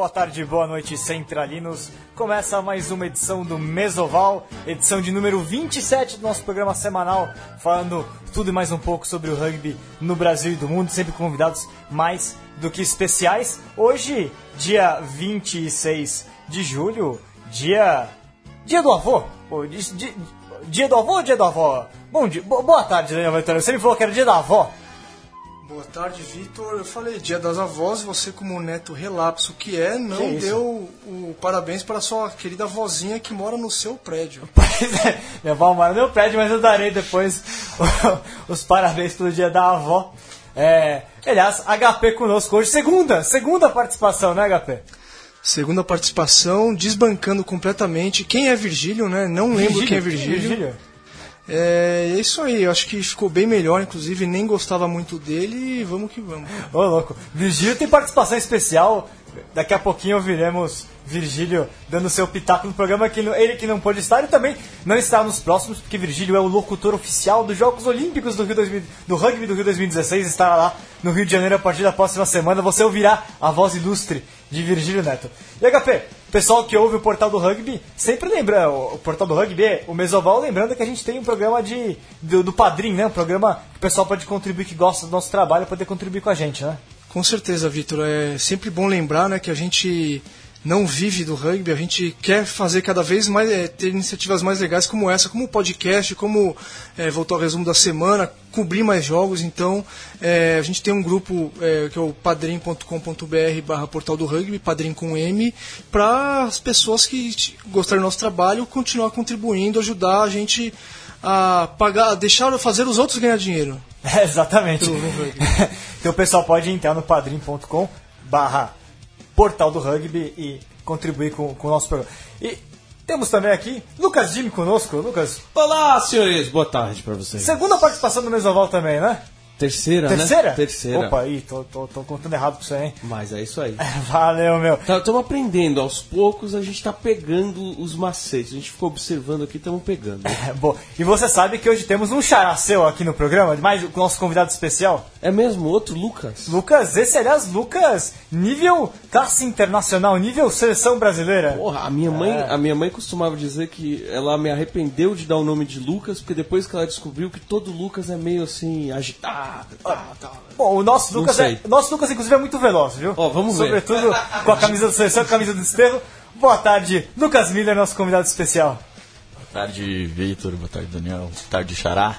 boa tarde, boa noite, centralinos. Começa mais uma edição do Mesoval, edição de número 27 do nosso programa semanal, falando tudo e mais um pouco sobre o rugby no Brasil e do mundo, sempre convidados mais do que especiais. Hoje, dia 26 de julho, dia. Dia do avô? Dia, do avô ou dia da avó? Bom dia, bo- boa tarde, Daniel Vitória. Você me falou que era dia da avó. Boa tarde, Vitor. Eu falei Dia das Avós, você como neto relapso que é, não Que deu o parabéns para sua querida vozinha que mora no seu prédio. Pois é, minha avó mora no meu prédio, mas eu darei depois os parabéns pelo dia da avó. É, aliás, HP conosco hoje, segunda, segunda participação, né, HP? Segunda participação, desbancando completamente. Quem é Virgílio, né? Não lembro quem é Virgílio. É, é isso aí, eu acho que ficou bem melhor, inclusive nem gostava muito dele e vamos que vamos. Ô, louco. Virgílio tem participação especial. Daqui a pouquinho ouviremos Virgílio dando seu pitaco no programa, que ele que não pôde estar e também não está nos próximos, porque Virgílio é o locutor oficial dos Jogos Olímpicos do, Rio 2000, do Rugby do Rio 2016, estará lá no Rio de Janeiro a partir da próxima semana. Você ouvirá a voz ilustre de Virgílio Neto. E HP, pessoal que ouve o Portal do Rugby, sempre lembra, o, Portal do Rugby, o Mesoval, lembrando que a gente tem um programa de, do, do né? Um programa que o pessoal pode contribuir, que gosta do nosso trabalho, poder contribuir com a gente, né? Com certeza, Vitor. É sempre bom lembrar né, que a gente não vive do rugby, a gente quer fazer cada vez mais, é, ter iniciativas mais legais como essa, como o podcast, como é, voltar ao resumo da semana, cobrir mais jogos. Então, é, a gente tem um grupo que é o padrim.com.br barra portal do rugby, padrim com M, para as pessoas que gostarem do nosso trabalho continuar contribuindo, ajudar a gente a pagar, deixar fazer os outros ganhar dinheiro. É, exatamente. Então o pessoal pode entrar no padrim.com barra portal do rugby e contribuir com, com o nosso programa. E temos também aqui Lucas Jimmy conosco. Lucas, Olá, senhores. Boa tarde pra vocês. segunda participação do Mesoval também, né? Terceira, Terceira? né? Terceira. Opa, aí, tô, tô, tô contando errado pra você, hein? Mas é isso aí. Valeu, meu. Estamos aprendendo, aos poucos a gente tá pegando os macetes. A gente ficou observando aqui, estamos pegando. É, bom, e você sabe que hoje temos um xará seu aqui no programa, mais o nosso convidado especial. É mesmo outro, Lucas? Lucas, esse aliás, Lucas, nível classe internacional, nível seleção brasileira. Porra, a minha mãe, É. a minha mãe costumava dizer que ela me arrependeu de dar o nome de Lucas, porque depois que ela descobriu que todo Lucas é meio assim agitado, tá, tá. Bom, o nosso Lucas, é, o nosso Lucas, inclusive, é muito veloz, viu? Ó, vamos ver. Sobretudo com a camisa do seleção, a camisa do desterro. Boa tarde, Lucas Miller, nosso convidado especial. Boa tarde, Vitor. Boa tarde, Daniel. Boa tarde, Xará.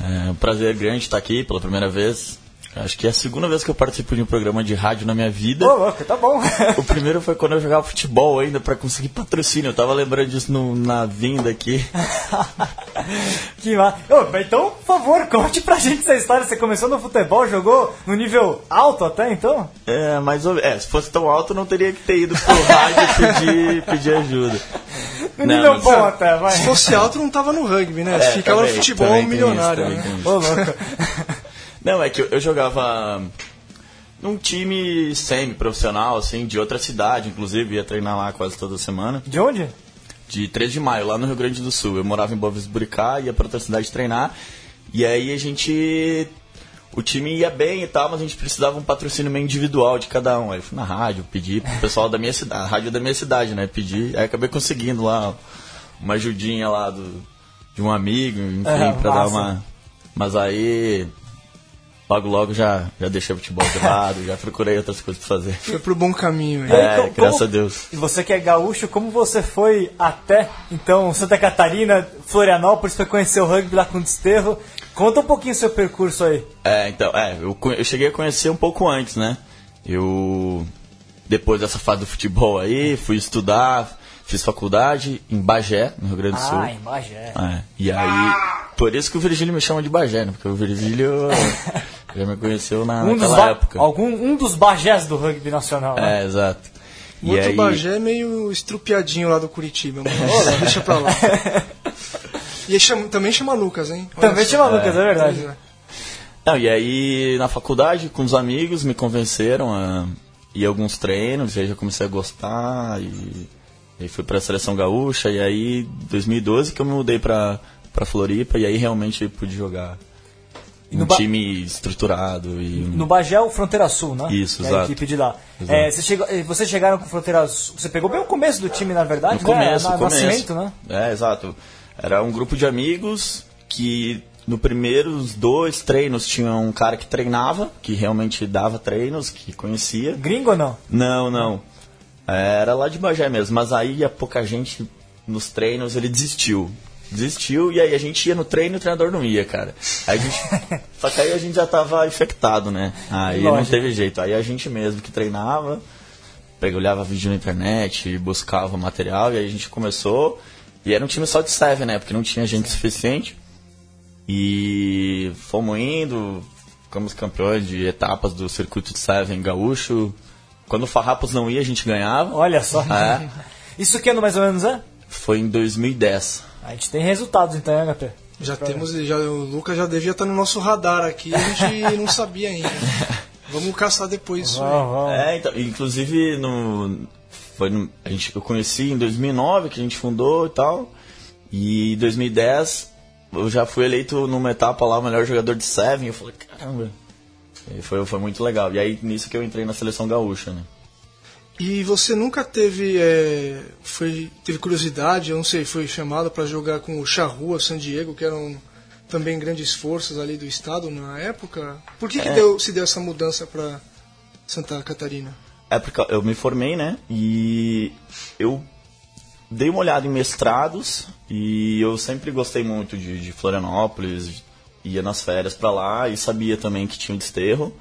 É um prazer grande estar aqui pela primeira vez. Acho que é a segunda vez que eu participo de um programa de rádio na minha vida. Ô, louco, tá bom. O primeiro foi quando eu jogava futebol ainda para conseguir patrocínio. Eu tava lembrando disso no- na vinda aqui. que. Ô, então, por favor, conte pra gente essa história. Você começou no futebol, jogou no nível alto até então? É, mas é, se fosse tão alto, eu não teria que ter ido pro rádio pedir, pedir ajuda. No Não, nível mas- bom até, vai. Se fosse alto, não tava no rugby, né? É, Ficava também, no futebol milionário. isso, né? isso. Ô, louco. Não, é que eu, eu jogava num time semi-profissional, assim, de outra cidade, inclusive, ia treinar lá quase toda semana. De onde? de 3 de maio, lá no Rio Grande do Sul. Eu morava em do Buricá, ia pra outra cidade treinar. E aí a gente. O time ia bem e tal, mas a gente precisava um patrocínio meio individual de cada um. Aí eu fui na rádio, pedi pro pessoal da minha cidade, a rádio da minha cidade, né? Pedi, aí acabei conseguindo lá uma ajudinha lá do, de um amigo, enfim, É, pra dar massa. uma. Mas aí. Logo, logo já, já deixei o futebol de lado, já procurei outras coisas pra fazer. Foi pro bom caminho. hein? É, Como- graças como- a Deus. E você que é gaúcho, como você foi até, então, Santa Catarina, Florianópolis, foi conhecer o rugby lá com o Desterro? Conta um pouquinho o seu percurso aí. É, então, é, eu, eu cheguei a conhecer um pouco antes, né? Eu, depois dessa fase do futebol aí, fui estudar, fiz faculdade em Bagé, no Rio Grande do Sul. Ah, em Bagé. É, e aí, por isso que o Virgílio me chama de Bagé, né? Porque o Virgílio já me conheceu na, Um naquela época. algum, um dos Bagés do rugby nacional. né? É, exato. O E outro aí, Bagé é meio estrupiadinho lá do Curitiba, mas deixa pra lá. E chama- também chama Lucas, hein? Olha Também chama Lucas, é verdade. Pois é. Não, e aí na faculdade, com os amigos, me convenceram a ir a alguns treinos, e aí já comecei a gostar, e, e aí fui pra seleção gaúcha, e aí 2012 que eu me mudei pra, pra Floripa, e aí realmente pude jogar no um Ba- time estruturado e No Bagé, o Fronteira Sul, né? Isso, que é a exato. equipe de lá. É, você chegou, eh, vocês chegaram com Fronteira Sul. Você pegou bem o começo do time, na verdade, no começo, né? Na, no começo. Nascimento, né? É, exato. Era um grupo de amigos que no primeiros dois treinos tinha um cara que treinava, que realmente dava treinos, que conhecia. Gringo ou não? Não, não. Era lá de Bagé mesmo, mas aí a pouca gente nos treinos ele desistiu. Desistiu e aí a gente ia no treino e o treinador não ia, cara. Aí a gente, só que aí a gente já tava infectado, né? Aí não Lógico. teve jeito. Aí a gente mesmo que treinava, pega, olhava vídeo na internet, buscava material e aí a gente começou. E era um time só de Seven, né? Porque não tinha gente suficiente. E fomos indo, ficamos campeões de etapas do circuito de Seven gaúcho. Quando o Farrapos não ia, a gente ganhava. Olha só. É. Isso que ano mais ou menos é? Foi em 2010. A gente tem resultados então, hein, HP? Já temos, já, o Lucas já devia estar no nosso radar aqui, a gente não sabia ainda. Vamos caçar depois isso aí. Vamos, vamos. É, então, inclusive no, foi no- a gente, eu conheci em 2009 que a gente fundou e tal. E em 2010 eu já fui eleito numa etapa lá o melhor jogador de Seven. Eu falei, caramba. E foi, foi muito legal. E aí nisso que eu entrei na seleção gaúcha, né? E você nunca teve, é, foi, teve curiosidade, eu não sei, foi chamado para jogar com o Charrua, San Diego, que eram também grandes forças ali do estado na época? Por que, que deu, se deu essa mudança para Santa Catarina? É porque eu me formei, né? E eu dei uma olhada em mestrados e eu sempre gostei muito de, de Florianópolis, ia nas férias pra lá e sabia também que tinha o desterro.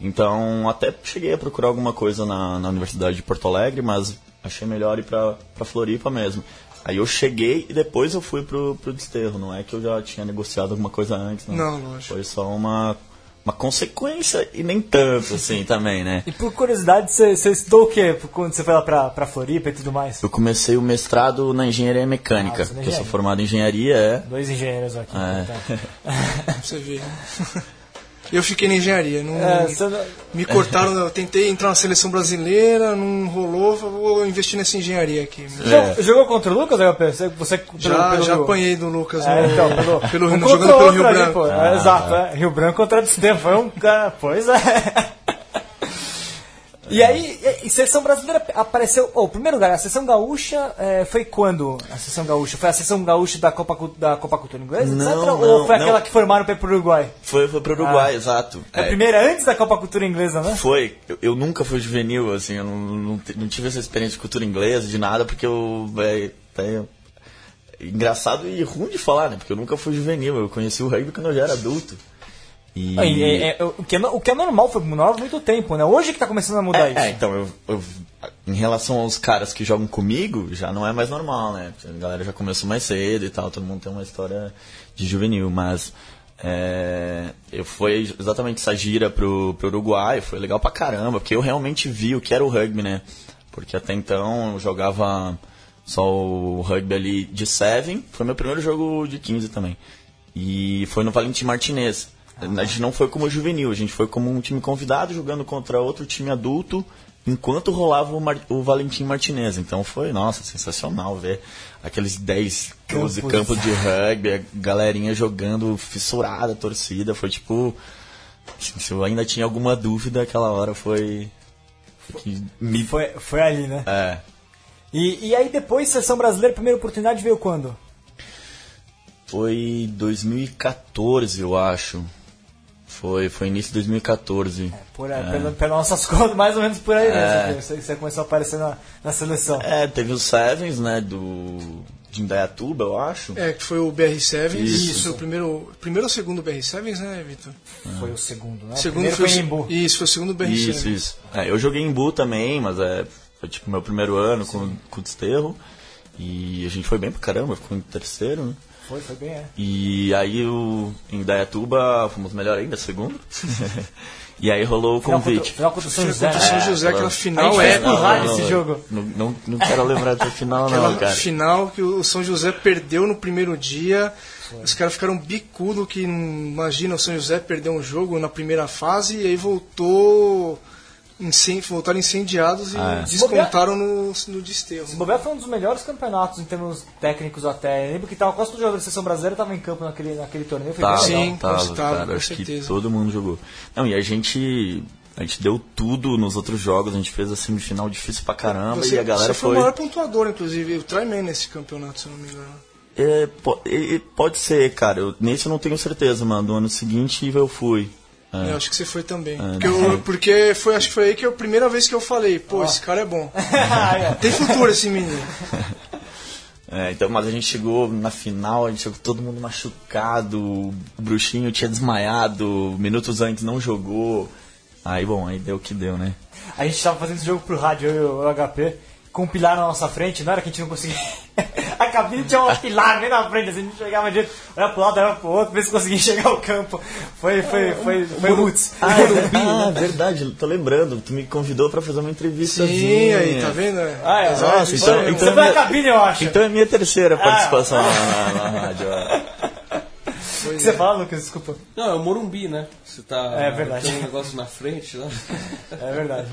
Então até cheguei a procurar alguma coisa na, na Universidade de Porto Alegre, mas achei melhor ir pra, pra Floripa mesmo. Aí eu cheguei e depois eu fui pro, pro desterro, não é que eu já tinha negociado alguma coisa antes, não. Não, lógico. Foi só uma, uma consequência e nem tanto assim também, né? E por curiosidade, você, estudou o quê quando você foi lá pra, pra Floripa e tudo mais? Eu comecei o mestrado na engenharia mecânica. Ah, que eu sou engenharia. formado em engenharia, é. Dois engenheiros aqui. É. então. Você ver. Eu fiquei na engenharia, não, É, não- me cortaram, eu tentei entrar na seleção brasileira, não rolou, vou investir nessa engenharia aqui. É. Jogou- Jogou contra o Lucas, HP? Você, você pelo- Já, pelo- já apanhei do Lucas É, no- então, pelo, pelo, um jogando o pelo Rio ali, Branco. pô. É, exato, é. Rio Branco contra. Foi um cara. Pois é. E aí, e- seleção brasileira apareceu. Oh, primeiro lugar, a seleção gaúcha é, foi quando? A seleção gaúcha? Foi a seleção gaúcha da Copa, da Copa Cultura Inglesa? Não, etc? não, Ou foi não. aquela que formaram para ir pro Uruguai? Foi, foi pro Uruguai, Ah. exato. A É, primeira antes da Copa Cultura Inglesa, né? Foi. Eu, eu nunca fui juvenil, assim, eu não, não, não tive essa experiência de cultura inglesa, de nada, porque eu. É, é engraçado e ruim de falar, né? Porque eu nunca fui juvenil, eu conheci o rugby quando eu já era adulto. E. E, é- é- o, que é, o que é normal, foi normal há muito tempo, né? Hoje que tá começando a mudar É, isso. é, então, eu, eu- em relação aos caras que jogam comigo, já não é mais normal, né? A galera já começou mais cedo e tal, todo mundo tem uma história de juvenil, mas é, eu fui exatamente essa gira pro, pro Uruguai, foi legal pra caramba, porque eu realmente vi o que era o rugby, né? Porque até então eu jogava só o rugby ali de Seven, foi meu primeiro jogo de 15 também. E foi no Valentim Martinez. A gente não foi como juvenil, a gente foi como um time convidado jogando contra outro time adulto enquanto rolava o, Mar o Valentim Martinez. Então foi, nossa, sensacional ver aqueles 10, 12 Campos. campos de rugby, a galerinha jogando fissurada, torcida. Foi tipo. assim, se eu ainda tinha alguma dúvida, aquela hora foi. Que me. Foi, foi ali, né? É. E, e aí depois, seleção brasileira, primeira oportunidade veio quando? Foi 2014, eu acho. Foi, foi início de 2014. Por, aí, pela- pelas nossas contas, mais ou menos por aí mesmo. Você, você começou a aparecer na, na seleção. É, teve os Sevens, né, do de Indaiatuba, eu acho. É, que foi o BR7. Isso. Isso, foi o primeiro, primeiro ou segundo BR7, né, Vitor? Foi o segundo, né? Segundo Primeiro foi, foi o em Embu. Isso, foi o segundo BR7. Isso, isso. É, eu joguei em Bu também, mas é, foi tipo meu primeiro ano com, com o Desterro. E a gente foi bem pra caramba, ficou em terceiro, né? Foi, foi bem, é. E aí o, em Indaiatuba fomos melhor ainda, segundo. e aí rolou o Final contra, convite. final contra o São José. Contra o São? José, aquela A final fez épica. por rádio esse jogo. Não, não, não quero lembrar dessa final, não, Aquela cara. final que o São José perdeu no primeiro dia. Os caras ficaram bicudo que imagina o São José perder um jogo na primeira fase e aí voltou incen- voltaram incendiados e Ah, é. descontaram no, no desterro. O Bobé foi um dos melhores campeonatos em termos técnicos até. Eu lembro que tava, quase todo jogador da seleção brasileira estava em campo naquele, naquele torneio. Foi Tava. Sim, tava, tava, cara. com Acho que certeza. todo mundo jogou. Não, e a gente. A gente deu tudo nos outros jogos, a gente fez a semifinal difícil pra caramba Você, e a galera você foi foi. o maior pontuador, inclusive, o Tryman nesse campeonato, se eu não me engano. É, pode ser, cara. Eu, nesse eu não tenho certeza, mano. No ano seguinte eu fui. É. Eu acho que você foi também. É, porque, eu- porque foi, acho que foi aí que é a primeira vez que eu falei, pô, esse cara é bom. Tem futuro esse menino. É, então, mas a gente chegou na final, a gente chegou todo mundo machucado, o bruxinho tinha desmaiado, minutos antes não jogou. Aí, bom, aí deu o que deu, né? A gente tava fazendo esse jogo pro rádio, eu e o HP, com um pilar na nossa frente, não era que a gente não conseguia. a cabine tinha um pilar bem na frente, assim, a gente chegava de olhava pro lado, olhava pro outro, ver se conseguia enxergar o campo. Foi, foi, foi, foi roots. Ah, é, ah, verdade, tô lembrando. Tu me convidou pra fazer uma entrevista. Sim, aí, tá vendo? Ah, é, Nossa, isso então- então- Você foi na cabine, eu acho. Então é minha terceira Ah. participação na, na- na rádio. O que você fala, Lucas? Desculpa. Não, é o Morumbi, né? Você tá. É verdade. Tem um negócio na frente lá. É verdade.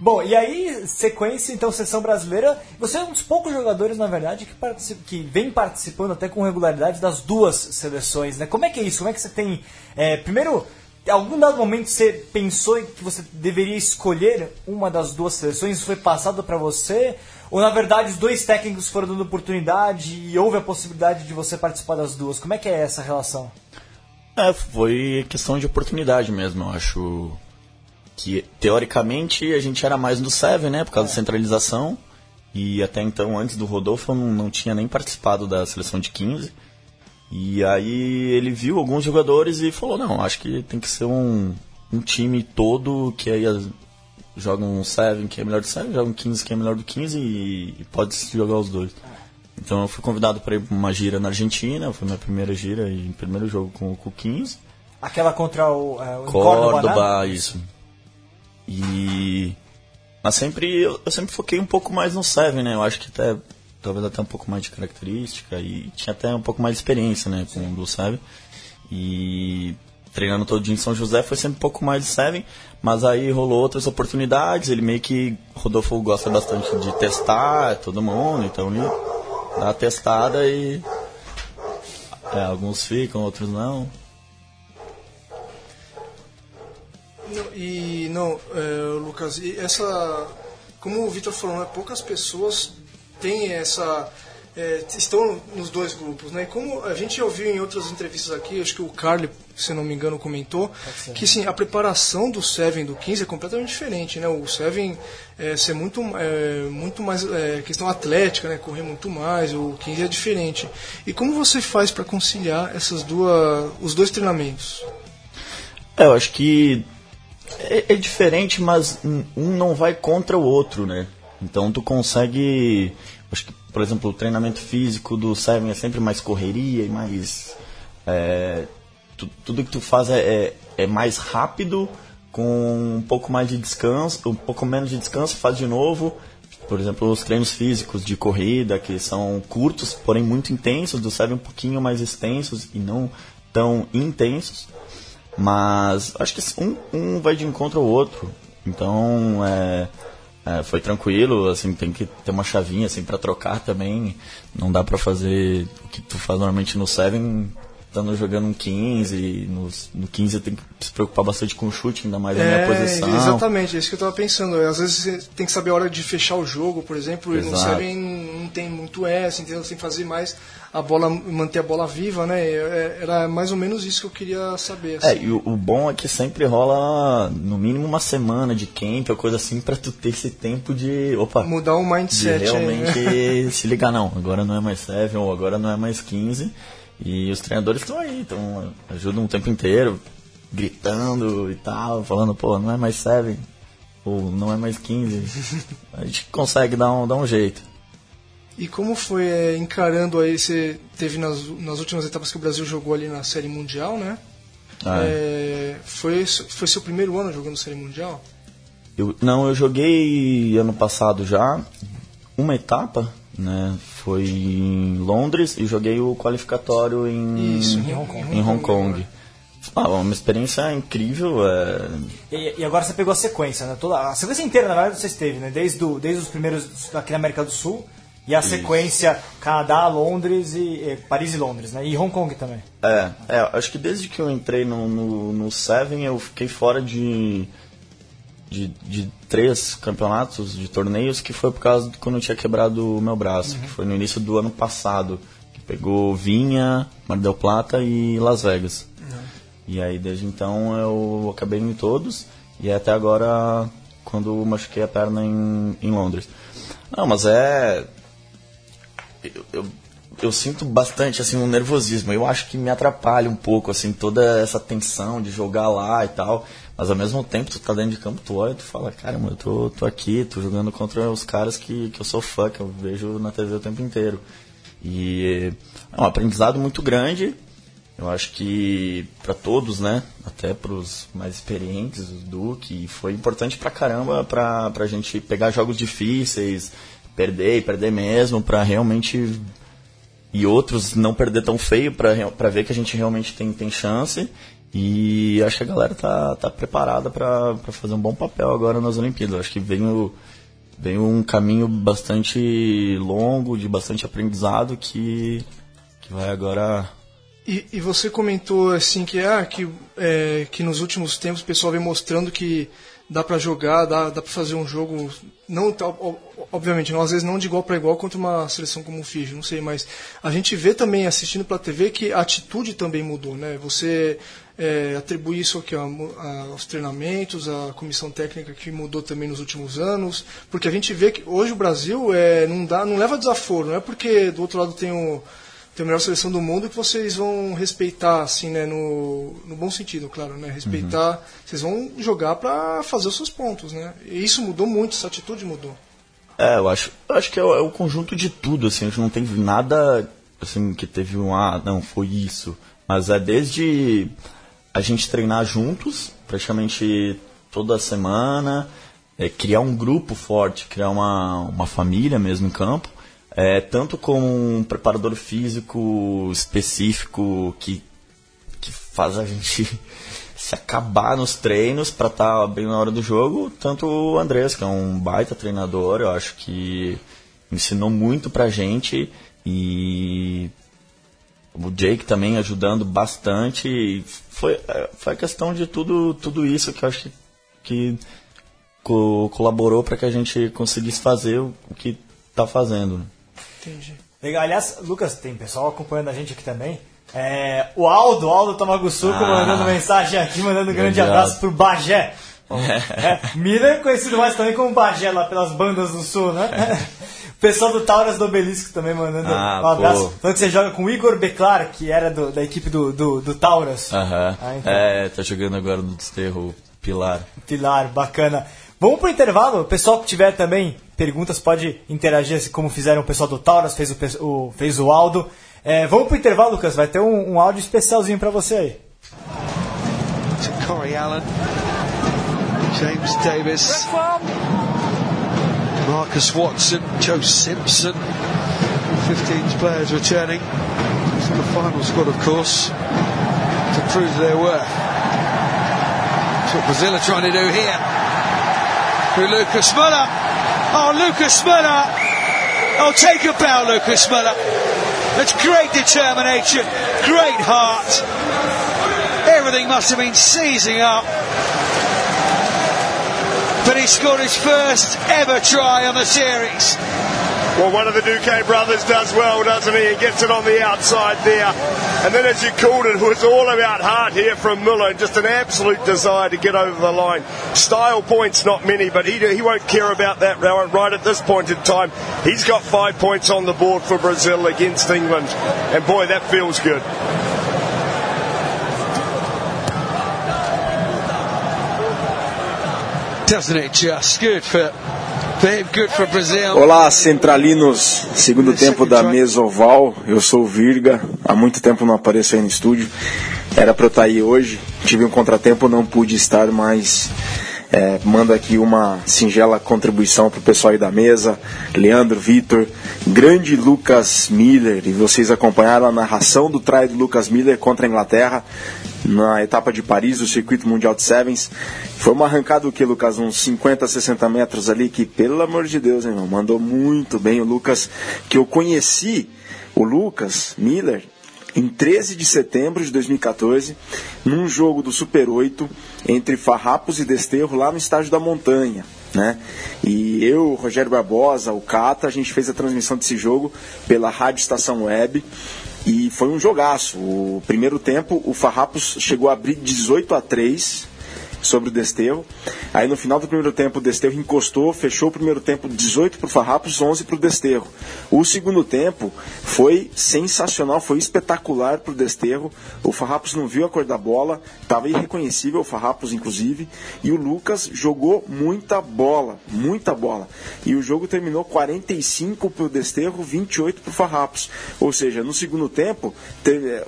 Bom, e aí, sequência, então, seleção brasileira. Você é um dos poucos jogadores, na verdade, que, participa, que vem participando até com regularidade das duas seleções, né? Como é que é isso? Como é que você tem. é, primeiro, algum dado momento você pensou que você deveria escolher uma das duas seleções? Isso foi passado pra você? Ou, na verdade, os dois técnicos foram dando oportunidade e houve a possibilidade de você participar das duas? Como é que é essa relação? É, foi questão de oportunidade mesmo, eu acho. Que teoricamente a gente era mais do Seven, né? Por causa da centralização. E até então, antes do Rodolfo, eu não, não tinha nem participado da seleção de 15. E aí ele viu alguns jogadores e falou, não, acho que tem que ser um, um time todo que aí as- joga um 7 que é melhor do 7, joga um 15 que é melhor do 15 e, e pode se jogar os dois. Então eu fui convidado para ir pra uma gira na Argentina, foi minha primeira gira e primeiro jogo com, com o 15. Aquela contra o, é, o Córdoba, né? Córdoba, isso. E. Mas sempre. Eu, eu sempre foquei um pouco mais no Seven, né? Eu acho que até. Talvez até um pouco mais de característica e tinha até um pouco mais de experiência, né? Com o do Seven. E. Treinando todo dia em São José foi sempre um pouco mais de Seven, mas aí rolou outras oportunidades. Ele meio que. Rodolfo gosta bastante de testar todo mundo, então ele dá a testada e. é, alguns ficam, outros. Não, E não, é, Lucas, e essa, como o Vitor falou, né, poucas pessoas têm essa, é, estão nos dois grupos, né? Como a gente ouviu em outras entrevistas aqui, acho que o Carly, se não me engano, comentou que sim, a preparação do Seven e do 15 é completamente diferente, né? O Seven é, ser muito, é, muito mais é, questão atlética, né? Correr muito mais, o 15 é diferente. E como você faz para conciliar essas duas, os dois treinamentos? É, eu acho que é, é diferente, mas um não vai contra o outro, né? Então tu consegue. Acho que, por exemplo, o treinamento físico do Seven é sempre mais correria e mais. é, tu- tudo que tu faz é, é, é mais rápido, com um pouco mais de descanso, um pouco menos de descanso, faz de novo. Por exemplo, os treinos físicos de corrida, que são curtos, porém muito intensos, do Seven um pouquinho mais extensos e não tão intensos. Mas acho que um, um vai de encontro ao outro. Então é, é, foi tranquilo, assim, tem que ter uma chavinha assim para trocar também. Não dá pra fazer o que tu faz normalmente no Seven, estando jogando um 15. No, no 15 tem que se preocupar bastante com o chute, ainda mais na minha posição. Exatamente, é isso que eu estava pensando. Às vezes você tem que saber a hora de fechar o jogo, por exemplo, e no Exato. Seven não tem muito essa, entendeu? Você tem que fazer mais a bola, manter a bola viva, né? É- Era mais ou menos isso que eu queria saber. É, assim. e o, o bom é que sempre rola no mínimo uma semana de camp ou coisa assim pra tu ter esse tempo de. Opa, Mudar o de mindset. aí, né? realmente se ligar, não, agora não é mais 7 ou agora não é mais 15. E os treinadores estão aí, então ajudam o tempo inteiro, gritando e tal, falando, pô, não é mais 7 ou não é mais 15. A gente consegue dar um, dar um jeito. E como foi é, encarando aí, você teve nas, nas últimas etapas que o Brasil jogou ali na Série Mundial, né? Ah, É, foi, foi seu primeiro ano jogando Série Mundial? Eu, não, eu joguei ano passado já uma etapa, né? Foi em Londres e joguei o qualificatório em, Isso, em Hong Kong. Ah, uma experiência incrível. É... E, e, agora você pegou a sequência, né? Toda, a sequência inteira, na verdade, você esteve, né? Desde, desde os primeiros aqui na América do Sul e a Isso. sequência Canadá, Londres e, e, Paris e Londres, né? E Hong Kong também. É, é acho que desde que eu entrei no, no, no Seven eu fiquei fora de, de, de, três campeonatos, de torneios, que foi por causa de quando eu tinha quebrado o meu braço, uhum. que foi no início do ano passado. Que pegou Vinha, Mar del Plata e Las Vegas. E aí desde então eu acabei em todos e até agora quando machuquei a perna em, em Londres. Não, mas é. Eu, eu, eu, sinto bastante assim um nervosismo. Eu acho que me atrapalha um pouco assim toda essa tensão de jogar lá e tal. Mas ao mesmo tempo, tu tá dentro de campo, tu olha e tu fala, caramba, eu tô, tô aqui, tô jogando contra os caras que, que eu sou fã, que eu vejo na TV o tempo inteiro. E é um aprendizado muito grande, eu acho que para todos, né, até para os mais experientes, o Duque, foi importante pra caramba pra, pra gente pegar jogos difíceis, perder e perder mesmo, pra realmente. E outros não perder tão feio, pra ver que a gente realmente tem, tem chance. E acho que a galera tá, tá preparada para fazer um bom papel agora nas Olimpíadas. Acho que vem, o, vem um caminho bastante longo, de bastante aprendizado, que, que vai agora e, e, você comentou assim que ah, que, é, que nos últimos tempos o pessoal vem mostrando que dá para jogar, dá, dá para fazer um jogo não obviamente não, às vezes não de igual para igual contra uma seleção como o Fiji, não sei, mas a gente vê também assistindo para a TV que a atitude também mudou, né? Você é, atribui isso aqui a, a, aos treinamentos, à comissão técnica que mudou também nos últimos anos, porque a gente vê que hoje o Brasil é, não dá, não leva desaforo, não é porque do outro lado tem o ter a melhor seleção do mundo que vocês vão respeitar, assim, né, no, no bom sentido, claro, né, respeitar, uhum. vocês vão jogar para fazer os seus pontos, né, e isso mudou muito, essa atitude mudou. É, eu acho, eu acho que é o, é o conjunto de tudo, assim, a gente não tem nada, assim, que teve um, ah, não, foi isso, mas é desde a gente treinar juntos, praticamente toda semana, é, criar um grupo forte, criar uma, uma família mesmo em campo, é, tanto com um preparador físico específico que, que faz a gente se acabar nos treinos para estar tá bem na hora do jogo, tanto o Andrés, que é um baita treinador, eu acho que ensinou muito pra gente e o Jake também ajudando bastante. Foi, é, foi a questão de tudo, tudo isso que eu acho que, que co colaborou para que a gente conseguisse fazer o que está fazendo. Entendi. Legal. Aliás, Lucas, tem pessoal acompanhando a gente aqui também. É, o Aldo, Aldo Tomagusuco, ah, mandando mensagem aqui, mandando um grande abraço pro Bagé. é, Miller, conhecido mais também como Bagé lá pelas bandas do sul, né? O pessoal do Tauras do Obelisco também mandando ah, um abraço. Pô. Falando que você joga com o Igor Beclar, que era do, da equipe do, do, do Tauras. Aham. Ah, então. É, tá jogando agora no Desterro Pilar. Pilar, bacana. Vamos pro intervalo. O pessoal que tiver também perguntas pode interagir, como fizeram o pessoal do Tauras, fez o, o fez o Aldo. É, vamos pro intervalo, Lucas. Vai ter um, um áudio especialzinho para você aí. To Corey Allen, James Davis, Marcus Watson, Joe Simpson, 15 players returning from the final squad, of course, to prove their worth. That's what Brazil are trying to do here through Lucas Muller. Oh, Lucas Muller. Oh, take a bow, Lucas Muller. That's great determination, great heart. Everything must have been seizing up. But he scored his first ever try on the series. Well, one of the Duque brothers does well, doesn't he? He gets it on the outside there. And then, as you called it, it was all about heart here from Muller and just an absolute desire to get over the line. Style points, not many, but he, he won't care about that right at this point in time. He's got five points on the board for Brazil against England. And boy, that feels good. Doesn't it just good for Olá, centralinos, segundo tempo da mesa oval. Eu sou o Virga, há muito tempo não apareço aí no estúdio. Era para eu estar aí hoje, tive um contratempo, não pude estar, mas é, mando aqui uma singela contribuição para o pessoal aí da mesa, Leandro, Vitor, grande Lucas Miller, e vocês acompanharam a narração do try do Lucas Miller contra a Inglaterra. Na etapa de Paris, do circuito mundial de Sevens. Foi uma arrancada o que, Lucas? Uns 50, 60 metros ali, que pelo amor de Deus, hein, irmão, mandou muito bem o Lucas, que eu conheci o Lucas Miller em 13 de setembro de 2014, num jogo do Super 8 entre Farrapos e Desterro lá no estádio da Montanha. Né? E eu, Rogério Barbosa, o Cata, a gente fez a transmissão desse jogo pela Rádio Estação Web e foi um jogaço. O primeiro tempo, o Farrapos chegou a abrir 18 a 3 sobre o Desterro. Aí no final do primeiro tempo o Desterro encostou, fechou o primeiro tempo 18 para o Farrapos, 11 para o Desterro. O segundo tempo foi sensacional, foi espetacular para o Desterro. O Farrapos não viu a cor da bola, estava irreconhecível o Farrapos inclusive, e o Lucas jogou muita bola, muita bola. E o jogo terminou 45 para o Desterro, 28 para o Farrapos. Ou seja, no segundo tempo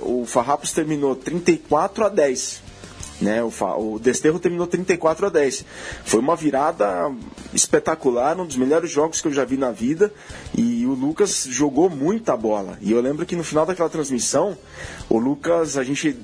o Farrapos terminou 34 a 10 né? O, o Desterro terminou 34 a 10. Foi uma virada espetacular, um dos melhores jogos que eu já vi na vida. E o Lucas jogou muita bola. E eu lembro que no final daquela transmissão, o Lucas, a gente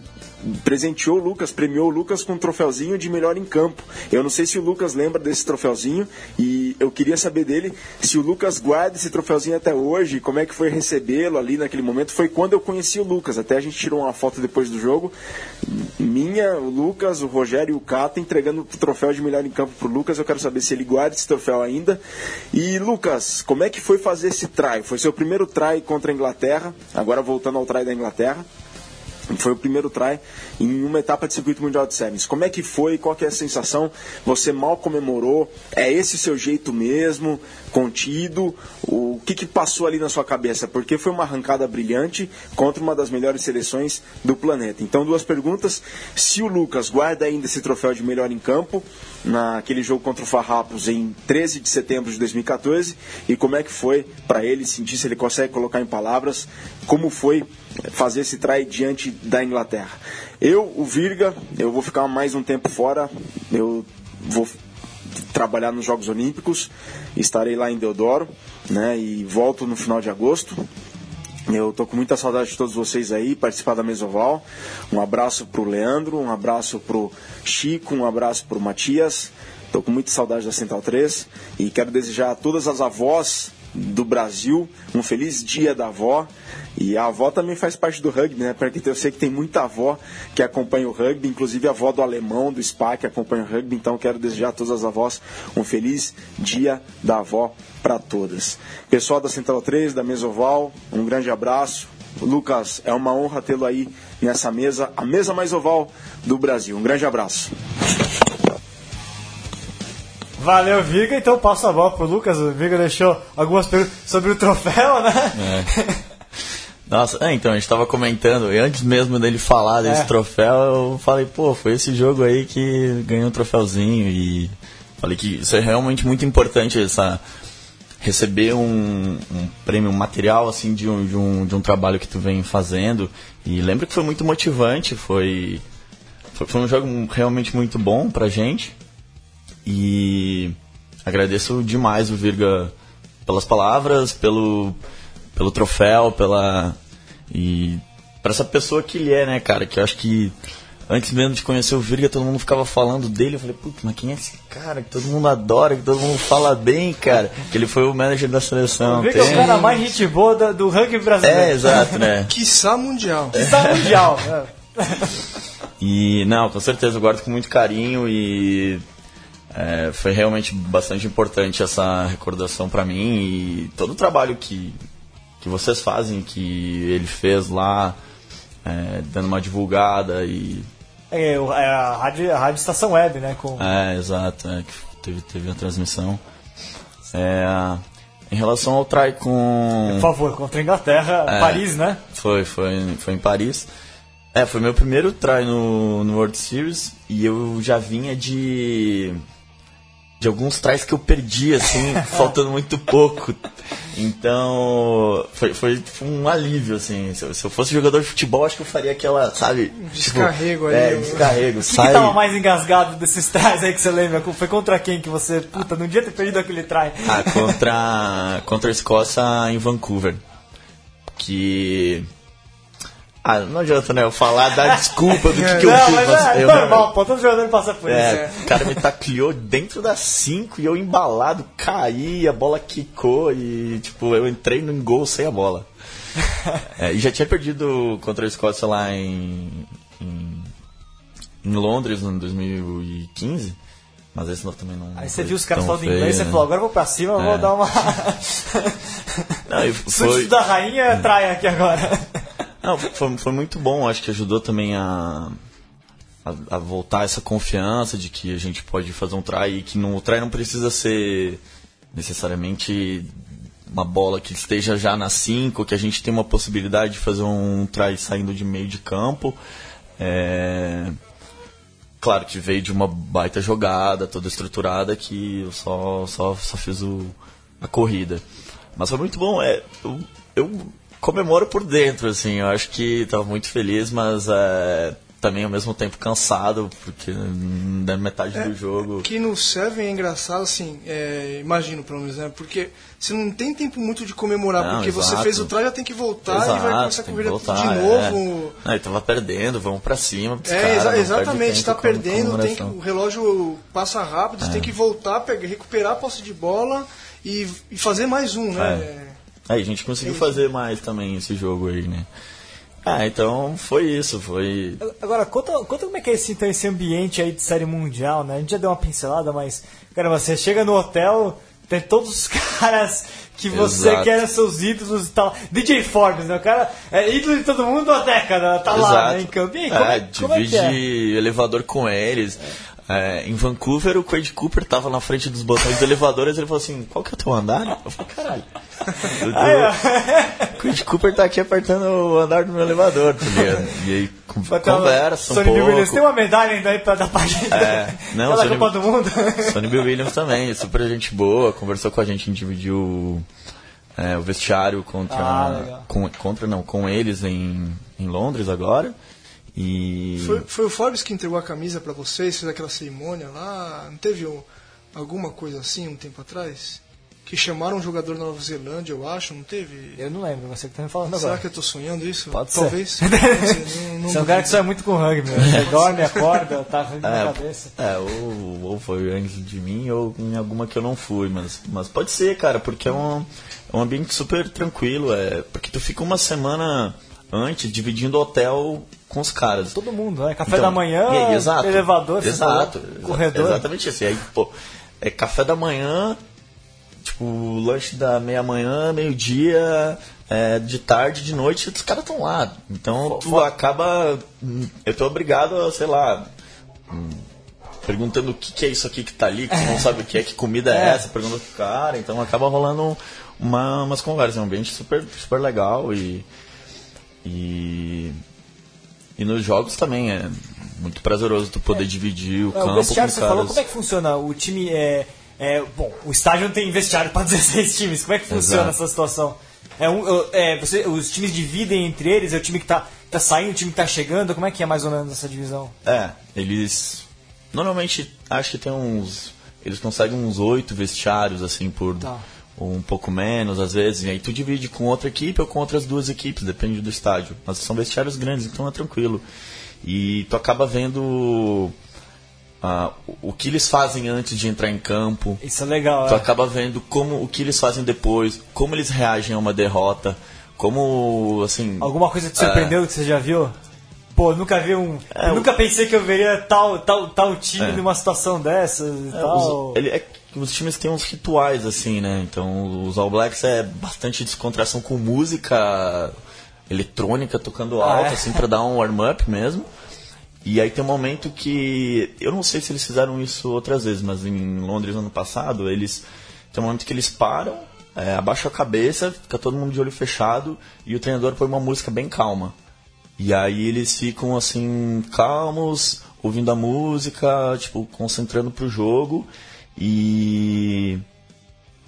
presenteou o Lucas, premiou o Lucas com um troféuzinho de melhor em campo. Eu não sei se o Lucas lembra desse troféuzinho e eu queria saber dele se o Lucas guarda esse troféuzinho até hoje, como é que foi recebê-lo ali naquele momento. Foi quando eu conheci o Lucas, até a gente tirou uma foto depois do jogo. Minha, o Lucas, o Rogério e o Cata entregando o troféu de melhor em campo pro Lucas. Eu quero saber se ele guarda esse troféu ainda. E Lucas, como é que foi fazer esse try? Foi seu primeiro try contra a Inglaterra, agora voltando ao try da Inglaterra. Foi o primeiro try em uma etapa de circuito mundial de sevens. Como é que foi? Qual que é a sensação? Você mal comemorou? É esse o seu jeito mesmo? Contido? O que, que passou ali na sua cabeça? Porque foi uma arrancada brilhante contra uma das melhores seleções do planeta. Então, duas perguntas. Se o Lucas guarda ainda esse troféu de melhor em campo, naquele jogo contra o Farrapos em 13 de setembro de 2014, e como é que foi para ele sentir, se ele consegue colocar em palavras, como foi fazer esse try diante da Inglaterra. Eu, o Virga, eu vou ficar mais um tempo fora, eu vou trabalhar nos Jogos Olímpicos, estarei lá em Deodoro, né, e volto no final de agosto. Eu tô com muita saudade de todos vocês aí, participar da Mesoval. Um abraço pro Leandro, um abraço pro Chico, um abraço pro Matias. Tô com muita saudade da Central 3 e quero desejar a todas as avós do Brasil. Um feliz dia da avó. E a avó também faz parte do rugby, né? Porque eu sei que tem muita avó que acompanha o rugby, inclusive a avó do alemão, do SPA, que acompanha o rugby. Então quero desejar a todas as avós um feliz dia da avó para todas. Pessoal da Central 3, da Mesoval, um grande abraço. Lucas, é uma honra tê-lo aí nessa mesa, a mesa mais oval do Brasil. Um grande abraço. Valeu, Viga. Então passo a bola pro Lucas. O Viga deixou algumas perguntas sobre o troféu, né? É. Nossa, é, então, a gente estava comentando, e antes mesmo dele falar desse é. troféu, eu falei, pô, foi esse jogo aí que ganhou um troféuzinho e falei que isso é realmente muito importante, essa receber um, um prêmio um material assim de um, de um, de um trabalho que tu vem fazendo e lembro que foi muito motivante, foi, foi, foi um jogo realmente muito bom pra gente e agradeço demais o Virga pelas palavras, pelo, pelo troféu, pela. E para essa pessoa que ele é, né, cara? Que eu acho que antes mesmo de conhecer o Virga, todo mundo ficava falando dele. Eu falei, putz, mas quem é esse cara que todo mundo adora, que todo mundo fala bem, cara? Que ele foi o manager da seleção. O Virga é o cara mais gente boa do, do rugby brasileiro. É, exato, né? Quiçá mundial. Quiçá mundial. É. E, não, com certeza, eu guardo com muito carinho e é, foi realmente bastante importante essa recordação para mim e todo o trabalho que, que vocês fazem, que ele fez lá, é, dando uma divulgada e. É, é a, rádio, a rádio Estação Web, né? Com... É, exato, é, que teve, teve a transmissão. É, em relação ao try com. Por favor, contra a Inglaterra, é, Paris, né? Foi, foi, foi em Paris. É, foi meu primeiro try no, no World Series e eu já vinha de de alguns trás que eu perdi, assim, faltando muito pouco. Então, foi, foi, foi um alívio, assim. Se eu, se eu, fosse jogador de futebol, acho que eu faria aquela, sabe? Descarrego tipo, ali. É, descarrego. O que, que tava mais engasgado desses trás aí que você lembra? Foi contra quem que você, puta, não devia ter perdido aquele try? Ah, contra, contra a Escócia em Vancouver. Que Ah, não adianta, né? Eu falar, dar desculpa do que, que eu não, fiz. mas mas é eu- normal, pô, todo jogador passa por isso. É, o cara me tacleou dentro das 5 e eu embalado, caí, a bola quicou e, tipo, eu entrei no gol sem a bola. É, e já tinha perdido contra a Escócia lá em, em, em Londres, no 2015, mas esse não, também não. Aí você viu os caras falando inglês, feio, você né? falou, agora eu vou pra cima, eu vou É. dar uma. Não, e foi, da rainha, trai aqui agora. Não, foi, foi muito bom, acho que ajudou também a, a, a voltar essa confiança de que a gente pode fazer um try e que não, o try não precisa ser necessariamente uma bola que esteja já na 5, que a gente tem uma possibilidade de fazer um try saindo de meio de campo. É, Claro que veio de uma baita jogada, toda estruturada, que eu só, só, só fiz o, a corrida. Mas foi muito bom. É, eu, eu comemoro por dentro, assim. Eu acho que estava muito feliz, mas é, também ao mesmo tempo cansado, porque na metade do jogo. Que no Seven é engraçado, assim, é, imagino pelo menos, né? Porque você não tem tempo muito de comemorar, Não, porque você exato. fez o try, já tem que voltar e vai começar a correr voltar, de é. novo. Não, ele tava perdendo, vamos pra cima. É, caras, exa- não exatamente, tempo está perdendo, tem que, o relógio passa rápido, É. você tem que voltar, pegar, recuperar a posse de bola e, e fazer mais um, né? É. Aí a gente conseguiu fazer mais também esse jogo aí, né? Ah, então foi isso, foi. Agora, conta, conta como é que é esse, então, esse ambiente aí de série mundial, né? A gente já deu uma pincelada, mas, caramba, você chega no hotel, tem todos os caras que você Exato. que eram seus ídolos e tal. DJ Forbes, né? O cara é ídolo de todo mundo há década, tá lá, né, em campo. E aí, como, é, é, como é é? divide elevador com eles. É, em Vancouver, o Quade Cooper tava na frente dos botões do elevador e ele falou assim: Qual que é o teu andar? Eu falei: Caralho. O Quade Cooper tá aqui apertando o andar do meu elevador, tá ligado? E aí ter uma- conversa um Sonny Bill Williams, pouco. tem uma medalha ainda aí pra dar pra gente. É, não, Sonny- Copa do Mundo. Sonny Bill Williams também, super gente boa, conversou com a gente, a gente dividiu é, o vestiário contra, Ah, com, contra não, com eles em, em Londres agora. E Foi, foi o Forbes que entregou a camisa pra vocês, fez aquela cerimônia lá. Não teve um- alguma coisa assim um tempo atrás? Que chamaram um jogador da Nova Zelândia, eu acho, não teve? Eu não lembro, você que tá me falando Será agora. que eu tô sonhando isso? Pode ser. Talvez. Ser, não- não Você é um cara que sonha muito com rugby, meu. Você dorme, acorda, tá rugby na É, cabeça. é ou, ou foi antes de mim ou em alguma que eu não fui, mas, mas pode ser, cara, porque é um, é um ambiente super tranquilo, é, porque tu fica uma semana antes dividindo hotel com os caras. Todo mundo, né? Café Então, da manhã, aí, exato, elevador, você exato, falou, exa- corredor. Exatamente isso. E aí, pô, é café da manhã, tipo, lanche da meia-manhã, meio-dia, é, de tarde, de noite, os caras estão lá. Então tu acaba. hum, Eu tô obrigado a, sei lá. hum, Perguntando o que, que é isso aqui que tá ali, que tu não sabe o que é, que comida é, É. essa, pergunta pro cara, então acaba rolando uma, umas conversas, é um ambiente super, super legal e. E. E nos jogos também é muito prazeroso tu poder dividir o É, campo o vestiário, você caras. falou, como é que funciona? O time é, é. Bom, o estádio não tem vestiário para 16 times. Como é que funciona Exato. essa situação? É um, é, você, os times dividem entre eles? É o time que tá, tá saindo, o time que tá chegando? Como é que é mais ou menos essa divisão? É, eles. Normalmente acho que tem uns. Eles conseguem uns oito vestiários, assim, por. Tá. Ou um pouco menos, às vezes. E aí tu divide com outra equipe ou com outras duas equipes, depende do estádio. Mas são vestiários grandes, então é tranquilo. E tu acaba vendo. ah, o- que eles fazem antes de entrar em campo. Isso é legal, Tu é. acaba vendo como o que eles fazem depois, como eles reagem a uma derrota, como assim. Alguma coisa te surpreendeu que você já viu? Pô, nunca vi um. É, nunca pensei que eu veria tal, tal, tal time É. numa situação dessa É, tal. os, ele- é os times têm uns rituais, assim, né? Então, os All Blacks é bastante descontração com música eletrônica tocando Ah, alto, é? assim, pra dar um warm-up mesmo. E aí tem um momento que. Eu não sei se eles fizeram isso outras vezes, mas em Londres ano passado, eles. Tem um momento que eles param, é, abaixam a cabeça, fica todo mundo de olho fechado e o treinador põe uma música bem calma. E aí eles ficam assim, calmos, ouvindo a música, tipo, concentrando pro jogo. E.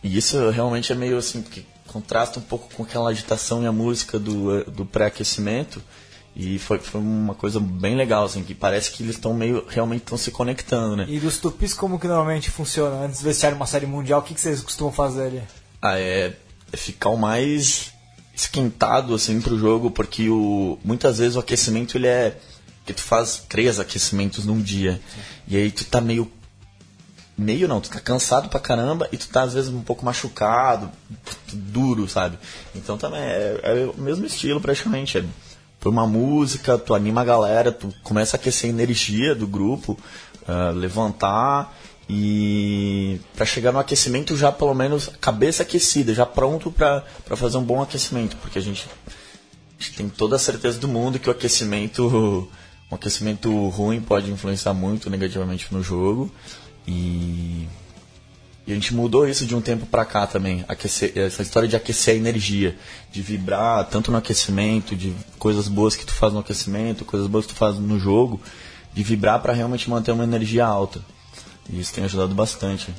E isso realmente é meio assim, porque contrasta um pouco com aquela agitação e a música do, do pré-aquecimento. E foi, foi uma coisa bem legal, assim, que parece que eles estão meio. realmente estão se conectando, né? E dos tupis, como que normalmente funciona? Antes de vestiário uma série mundial, o que, que vocês costumam fazer ali? Ah, é, é ficar o mais esquentado assim pro jogo, porque o, muitas vezes o aquecimento ele é que tu faz três aquecimentos num dia. E aí tu tá meio meio não, tu tá cansado pra caramba e tu tá às vezes um pouco machucado, duro, sabe? Então também é, é o mesmo estilo praticamente, é por uma música, tu anima a galera, tu começa a aquecer a energia do grupo, uh, levantar e para chegar no aquecimento já pelo menos cabeça aquecida, já pronto para fazer um bom aquecimento, porque a gente, a gente tem toda a certeza do mundo que o aquecimento um aquecimento ruim pode influenciar muito negativamente no jogo e, e a gente mudou isso de um tempo para cá também, aquecer, essa história de aquecer a energia, de vibrar tanto no aquecimento, de coisas boas que tu faz no aquecimento, coisas boas que tu faz no jogo, de vibrar para realmente manter uma energia alta. E isso tem ajudado bastante.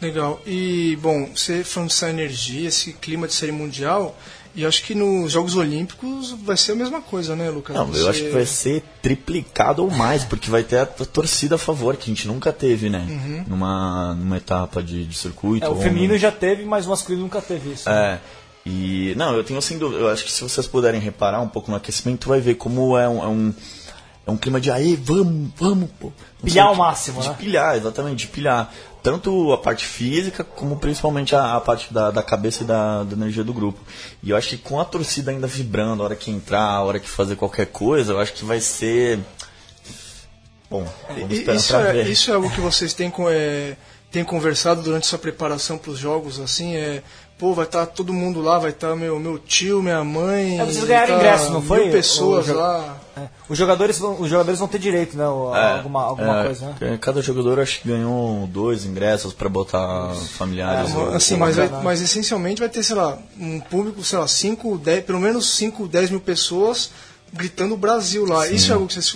Legal. E, bom, você falando dessa energia, esse clima de série mundial, e acho que nos Jogos Olímpicos vai ser a mesma coisa, né, Lucas? Não, Você... eu acho que vai ser triplicado ou mais, porque vai ter a torcida a favor, que a gente nunca teve, né? Uhum. Numa, numa etapa de, de circuito. É, o feminino no- já teve, mas o masculino nunca teve isso. né? É. E, não, eu tenho sem dúvida. Eu acho que se vocês puderem reparar um pouco no aquecimento, tu vai ver como é um. É um, é um clima de aí, vamos, vamos, pô. Não Pilhar de- máximo, de né? pilhar, exatamente, de pilhar. Tanto a parte física, como principalmente a, a parte da, da cabeça e da, da energia do grupo. E eu acho que com a torcida ainda vibrando, a hora que entrar, a hora que fazer qualquer coisa, eu acho que vai ser. Bom, vamos esperar Isso pra é, ver. isso é algo que vocês têm, com- é, têm conversado durante sua preparação para os jogos, assim, é... Pô, vai estar todo mundo lá, vai estar meu, meu tio, minha mãe... É, vocês vai ganharam tá ingresso, não foi? Mil pessoas O lá... É. Os, jogadores vão, os jogadores vão ter direito, né? o- É, alguma alguma é, coisa, né? Cada jogador acho que ganhou dois ingressos pra botar familiares. É, ou- Assim, mas, vai- bacana. mas essencialmente vai ter, sei lá, um público, sei lá, 5, 10, pelo menos 5, 10 mil pessoas gritando Brasil lá. Isso é algo que vocês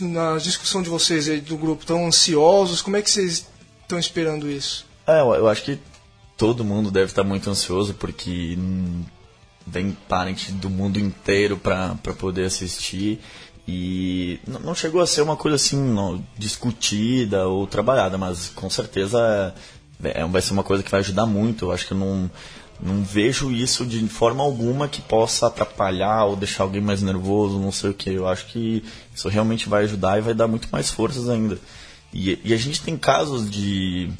na discussão de vocês aí do grupo, estão ansiosos? Como é que vocês estão esperando isso? É, eu, acho que todo mundo deve estar muito ansioso porque vem parente do mundo inteiro pra poder assistir e não chegou a ser uma coisa assim não, discutida ou trabalhada, mas com certeza é, é- vai ser uma coisa que vai ajudar muito. Eu acho que não não vejo isso de forma alguma que possa atrapalhar ou deixar alguém mais nervoso, não sei o que. Eu acho que isso realmente vai ajudar e vai dar muito mais forças ainda. E, e a gente tem casos de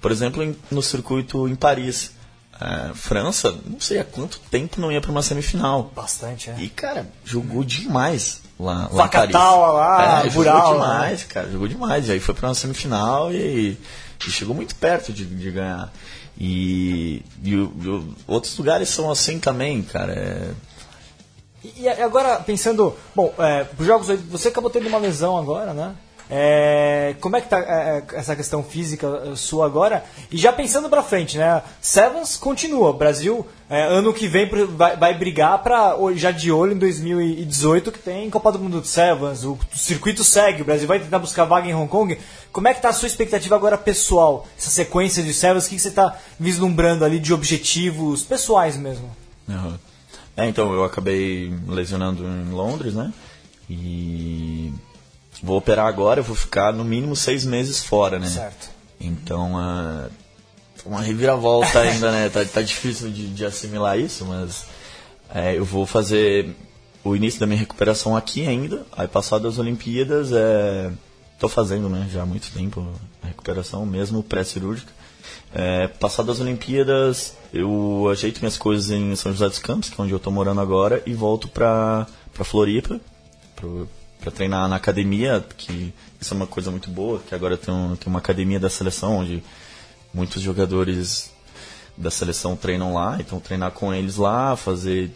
por exemplo, em- no circuito em Paris. É, França, não sei há quanto tempo não ia para uma semifinal. Bastante, é. E, cara, jogou demais lá, lá Paris. lá, é, jogou demais, cara, jogou demais. E aí foi para uma semifinal e, e chegou muito perto de, de ganhar. E, e e outros lugares são assim também, cara. É, E agora, pensando, bom, é, os jogos, você acabou tendo uma lesão agora, né? É, como é que tá é, é, essa questão física é, sua agora? E já pensando pra frente, né? Sevens continua. Brasil, é, ano que vem, vai, vai brigar pra, o- já de olho em 2018, que tem Copa do Mundo de Sevens. O circuito segue, o Brasil vai tentar buscar vaga em Hong Kong. Como é que tá a sua expectativa agora pessoal? Essa sequência de Sevens, o que, que você tá vislumbrando ali de objetivos pessoais mesmo? É, então, eu acabei lesionando em Londres, né? E vou operar agora, eu vou ficar no mínimo seis meses fora, né? Certo. Então, ah, uma reviravolta ainda, né? Tá, tá difícil de, de assimilar isso, mas é, eu vou fazer o início da minha recuperação aqui ainda. Aí, passado as Olimpíadas, é, tô fazendo, né? Já há muito tempo a recuperação, mesmo pré-cirúrgica. É, passado as Olimpíadas, eu ajeito minhas coisas em São José dos Campos, que é onde eu tô morando agora, e volto pra, pra Floripa, pro, pra treinar na academia, que isso é uma coisa muito boa, que agora tem, um, tem uma academia da seleção, onde muitos jogadores da seleção treinam lá, então treinar com eles lá, fazer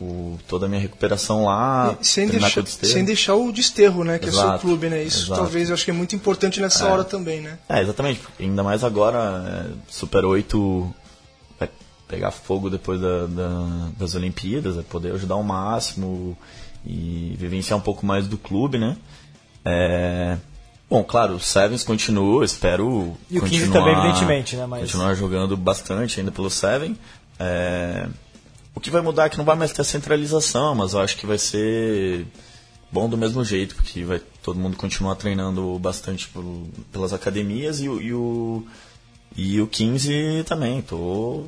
o, toda a minha recuperação lá, E sem, deixar, com o desterro. sem deixar o desterro, né? Que é o seu Exato, clube, né? Isso exato. talvez eu acho que é muito importante nessa hora também, né? É, exatamente. Ainda mais agora, é, Super 8 vai pegar fogo depois da- da- das Olimpíadas, é poder ajudar ao máximo e vivenciar um pouco mais do clube, né? É, bom, claro, o Sevens continua, espero E o 15 continuar, também, evidentemente, né, mas- Continuar jogando bastante ainda pelo Seven. É, o que vai mudar é que não vai mais ter centralização, mas eu acho que vai ser bom do mesmo jeito, porque vai todo mundo continuar treinando bastante pelas academias e, o- e o e o 15 também. Tô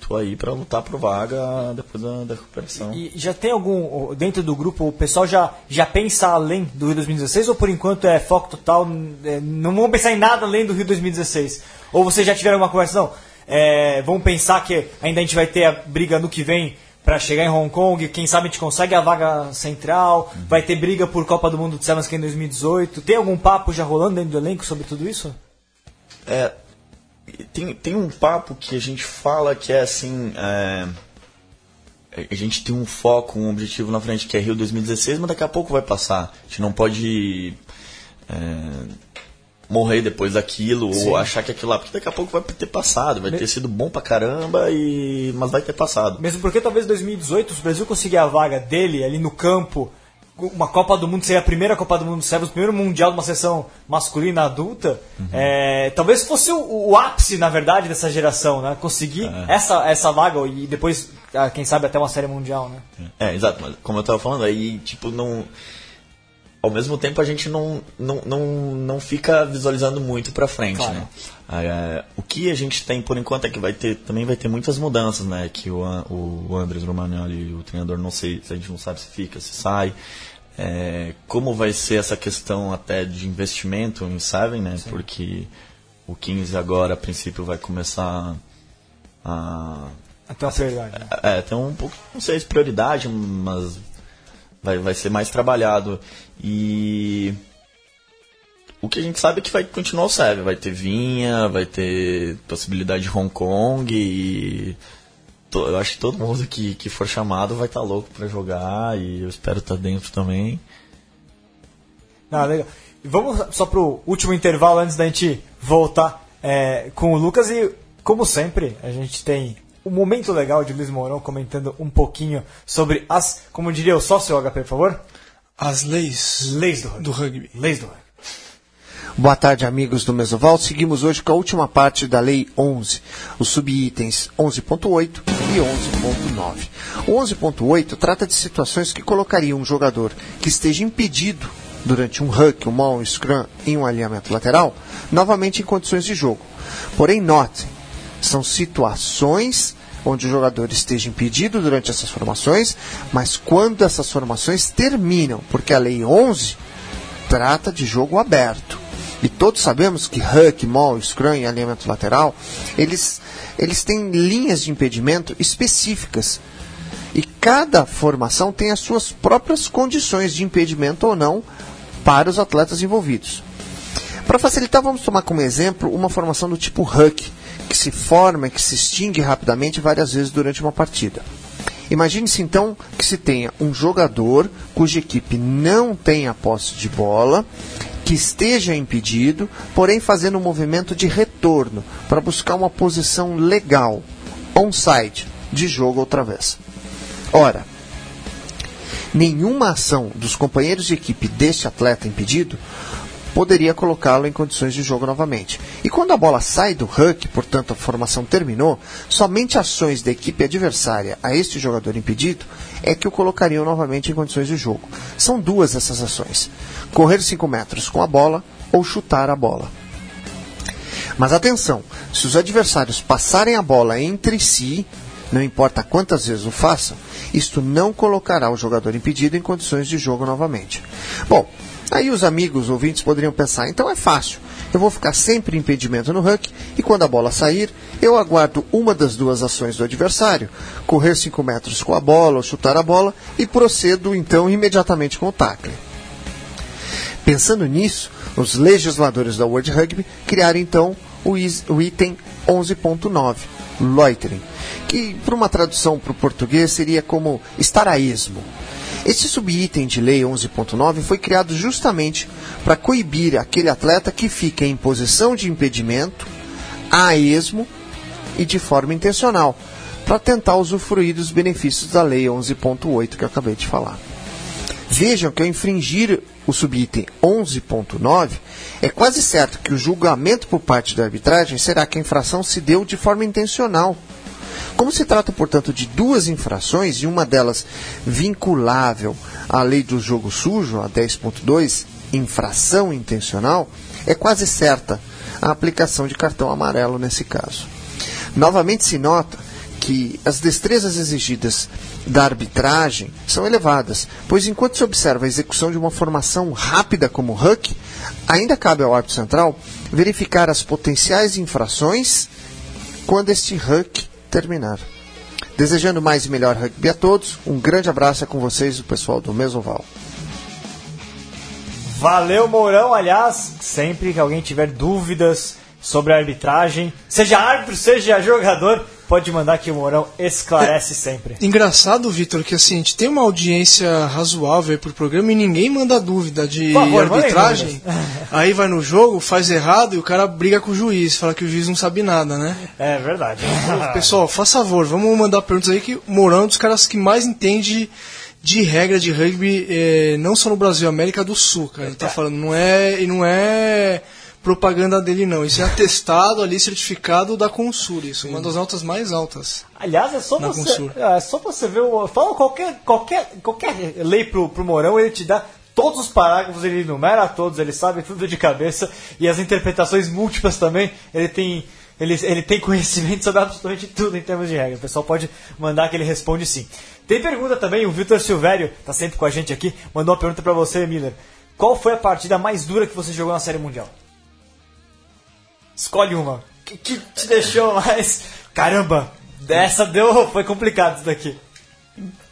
tô aí para lutar por vaga depois da, da recuperação. E já tem algum, dentro do grupo, o pessoal já, já pensa além do Rio 2016 ou por enquanto é foco total, é, não vão pensar em nada além do Rio 2016? Ou vocês já tiveram uma conversa, não, é, vamos pensar que ainda a gente vai ter a briga no que vem para chegar em Hong Kong, quem sabe a gente consegue a vaga central, uhum. vai ter briga por Copa do Mundo de Sevens que é em 2018. Tem algum papo já rolando dentro do elenco sobre tudo isso? É, tem, tem um papo que a gente fala que é assim. É, a gente tem um foco, um objetivo na frente que é Rio 2016, mas daqui a pouco vai passar. A gente não pode é, morrer depois daquilo Sim. ou achar que aquilo lá, porque daqui a pouco vai ter passado, vai Me... ter sido bom pra caramba, e mas vai ter passado. Mesmo porque talvez 2018 o Brasil conseguir a vaga dele ali no campo uma Copa do Mundo seria a primeira Copa do Mundo do Sevens, o primeiro Mundial de uma sessão masculina adulta, uhum. é, talvez fosse o, o, ápice, na verdade, dessa geração, né? Conseguir é. essa, essa vaga e depois, ah, quem sabe, até uma série mundial, né? É, exato, mas como eu estava falando, aí, tipo, não... Ao mesmo tempo, a gente não, não, não, não fica visualizando muito para frente, claro. né? É, o que a gente tem por enquanto é que vai ter também vai ter muitas mudanças, né? Que o, o Andres Romagnoli, o treinador, não sei, a gente não sabe se fica, se sai. É, como vai ser essa questão até de investimento em Seven, né? Sim. Porque o 15 agora, a princípio, vai começar a. Até uma prioridade. Né? É, tem um pouco, não sei se prioridade, mas vai, vai ser mais trabalhado. E o que a gente sabe é que vai continuar o Sérvia. Vai ter Vinha, vai ter possibilidade de Hong Kong e to, eu acho que todo mundo que, que for chamado vai estar tá louco para jogar e eu espero estar tá dentro também. Ah, legal. Vamos só pro último intervalo antes da gente voltar é, com o Lucas e, como sempre, a gente tem um momento legal de Luiz Mourão comentando um pouquinho sobre as, como diria o sócio HP, por favor? As leis, leis do, do rugby. Leis do rugby. Boa tarde, amigos do Mesoval. Seguimos hoje com a última parte da Lei 11, os subitens 11.8 e 11.9. O 11.8 trata de situações que colocariam um jogador que esteja impedido durante um huck, um maul, um scrum em um alinhamento lateral, novamente em condições de jogo. Porém, notem, são situações onde o jogador esteja impedido durante essas formações, mas quando essas formações terminam, porque a Lei 11 trata de jogo aberto. E todos sabemos que Huck, Maul, Scrum e alinhamento lateral, eles, eles têm linhas de impedimento específicas. E cada formação tem as suas próprias condições de impedimento ou não para os atletas envolvidos. Para facilitar, vamos tomar como exemplo uma formação do tipo Huck, que se forma e que se extingue rapidamente várias vezes durante uma partida. Imagine-se então que se tenha um jogador cuja equipe não tem a posse de bola que esteja impedido, porém fazendo um movimento de retorno para buscar uma posição legal, onside, de jogo outra vez. Ora, nenhuma ação dos companheiros de equipe deste atleta impedido poderia colocá-lo em condições de jogo novamente. E quando a bola sai do huck, portanto a formação terminou, somente ações da equipe adversária a este jogador impedido é que o colocariam novamente em condições de jogo. São duas essas ações: correr 5 metros com a bola ou chutar a bola. Mas atenção, se os adversários passarem a bola entre si, não importa quantas vezes o façam, isto não colocará o jogador impedido em condições de jogo novamente. Bom, Aí os amigos ouvintes poderiam pensar: então é fácil, eu vou ficar sempre em impedimento no huck e quando a bola sair, eu aguardo uma das duas ações do adversário, correr 5 metros com a bola ou chutar a bola e procedo então imediatamente com o tackle. Pensando nisso, os legisladores da World Rugby criaram então o, item 11.9, loitering, que por uma tradução para o português seria como estar a esmo. Esse subitem de lei 11.9 foi criado justamente para coibir aquele atleta que fica em posição de impedimento, a esmo e de forma intencional, para tentar usufruir dos benefícios da lei 11.8 que eu acabei de falar. Vejam que ao infringir o subitem 11.9, é quase certo que o julgamento por parte da arbitragem será que a infração se deu de forma intencional como se trata, portanto, de duas infrações e uma delas vinculável à lei do jogo sujo, a 10.2, infração intencional, é quase certa a aplicação de cartão amarelo nesse caso. Novamente se nota que as destrezas exigidas da arbitragem são elevadas, pois enquanto se observa a execução de uma formação rápida como o Huck, ainda cabe ao árbitro central verificar as potenciais infrações quando este Huck terminar. Desejando mais e melhor rugby a todos, um grande abraço é com vocês, o pessoal do Mesoval. Valeu, Mourão. Aliás, sempre que alguém tiver dúvidas sobre a arbitragem, seja árbitro, seja jogador, pode mandar que o Mourão esclarece sempre. Engraçado, Vitor, que assim, a gente tem uma audiência razoável aí pro programa e ninguém manda dúvida de favor, arbitragem. Aí vai no jogo, faz errado e o cara briga com o juiz, fala que o juiz não sabe nada, né? É verdade. Pessoal, faz favor, vamos mandar perguntas aí que o Mourão é um dos caras que mais entende de regra de rugby, eh, não só no Brasil, América do Sul, cara. Ele tá falando, não é, e não é propaganda dele não, isso é atestado ali, certificado da Consul, isso, uma das notas mais altas. Aliás, é só você, é só você ver o. Fala qualquer, qualquer, qualquer lei pro, pro Mourão, ele te dá todos os parágrafos, ele enumera todos, ele sabe tudo de cabeça e as interpretações múltiplas também, ele tem. Ele, ele tem conhecimento sobre absolutamente tudo em termos de regra. O pessoal pode mandar que ele responde sim. Tem pergunta também, o Vitor Silvério, tá sempre com a gente aqui, mandou uma pergunta pra você, Miller. Qual foi a partida mais dura que você jogou na Série Mundial? Escolhe uma. Que, que te deixou mais. Caramba, dessa deu. Foi complicado isso daqui.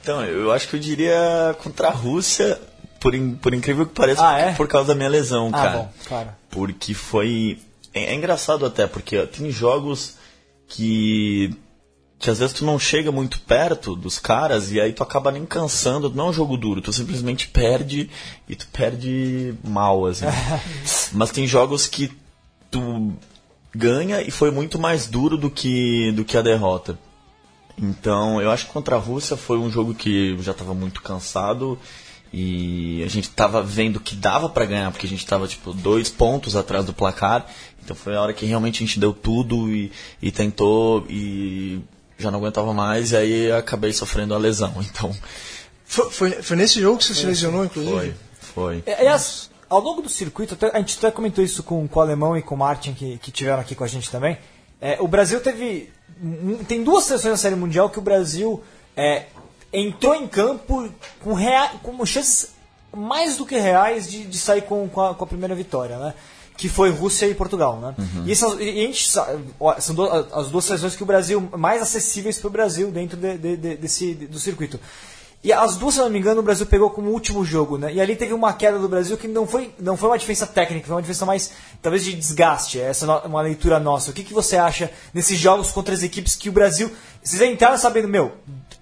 Então, eu acho que eu diria contra a Rússia, por, in- por incrível que pareça, Ah, é? por causa da minha lesão, Ah, cara. bom, claro. Porque foi. É, é engraçado até, porque ó, tem jogos que. que às vezes tu não chega muito perto dos caras e aí tu acaba nem cansando. Não é um jogo duro, tu simplesmente perde e tu perde mal, assim. Mas tem jogos que tu ganha e foi muito mais duro do que, do que a derrota. Então, eu acho que contra a Rússia foi um jogo que eu já estava muito cansado e a gente estava vendo que dava para ganhar, porque a gente estava tipo dois pontos atrás do placar. Então foi a hora que realmente a gente deu tudo e, e tentou e já não aguentava mais e aí acabei sofrendo a lesão. Então, Foi, foi, foi nesse jogo que você se lesionou, inclusive? foi, foi. É, Aliás, ao longo do circuito, a gente até comentou isso com, com o Alemão e com o Martin, que, que tiveram aqui com a gente também. É, o Brasil teve. um- Tem duas seleções na Série Mundial que o Brasil é, entrou em campo com, rea, com chances mais do que reais de, de sair com, com, a, com a primeira vitória, né? Que foi Rússia e Portugal, né? E, essas, e a gente são do- as duas seleções que o Brasil mais acessíveis para o Brasil dentro de- de- de- desse, do circuito. E as duas, se não me engano, o Brasil pegou como último jogo, né? E ali teve uma queda do Brasil que não foi, não foi uma diferença técnica, foi uma diferença mais, talvez, de desgaste. Essa é uma leitura nossa. O que, que você acha nesses jogos contra as equipes que o Brasil. Vocês entraram sabendo, meu,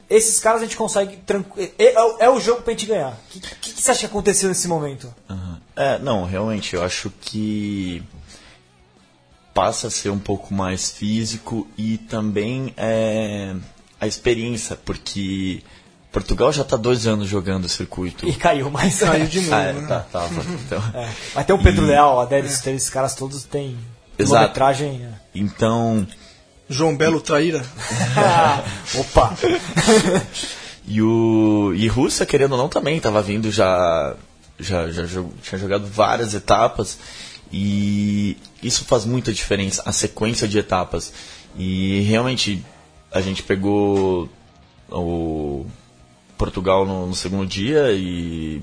esses caras a gente consegue. tranqu- É, é- é o jogo pra gente ganhar. O que, que, que você acha que aconteceu nesse momento? Aham. É, não, realmente, eu acho que passa a ser um pouco mais físico e também é, a experiência, porque Portugal já está dois anos jogando o circuito. E caiu, mas. Caiu de novo, Ah, é, né? tá, tava. Então, É. Mas tem o Pedro E- Leal, a Délis, esses caras todos têm Exato. quilometragem. né? então João Belo traíra. Opa! E o e Rússia, querendo ou não, também estava vindo já, já, já jo- tinha jogado várias etapas e isso faz muita diferença, a sequência de etapas. E realmente a gente pegou o Portugal no, no segundo dia e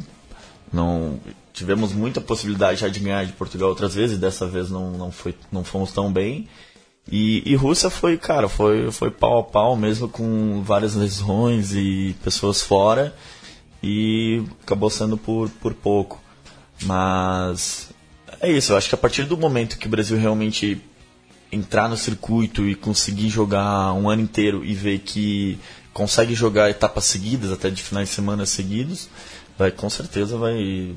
não tivemos muita possibilidade já de ganhar de Portugal outras vezes, dessa vez não, não, foi, não fomos tão bem. E, e Rússia foi, cara, foi, foi pau a pau mesmo com várias lesões e pessoas fora e acabou sendo por, por pouco. Mas é isso, eu acho que a partir do momento que o Brasil realmente entrar no circuito e conseguir jogar um ano inteiro e ver que consegue jogar etapas seguidas, até de finais de semana seguidos, vai com certeza vai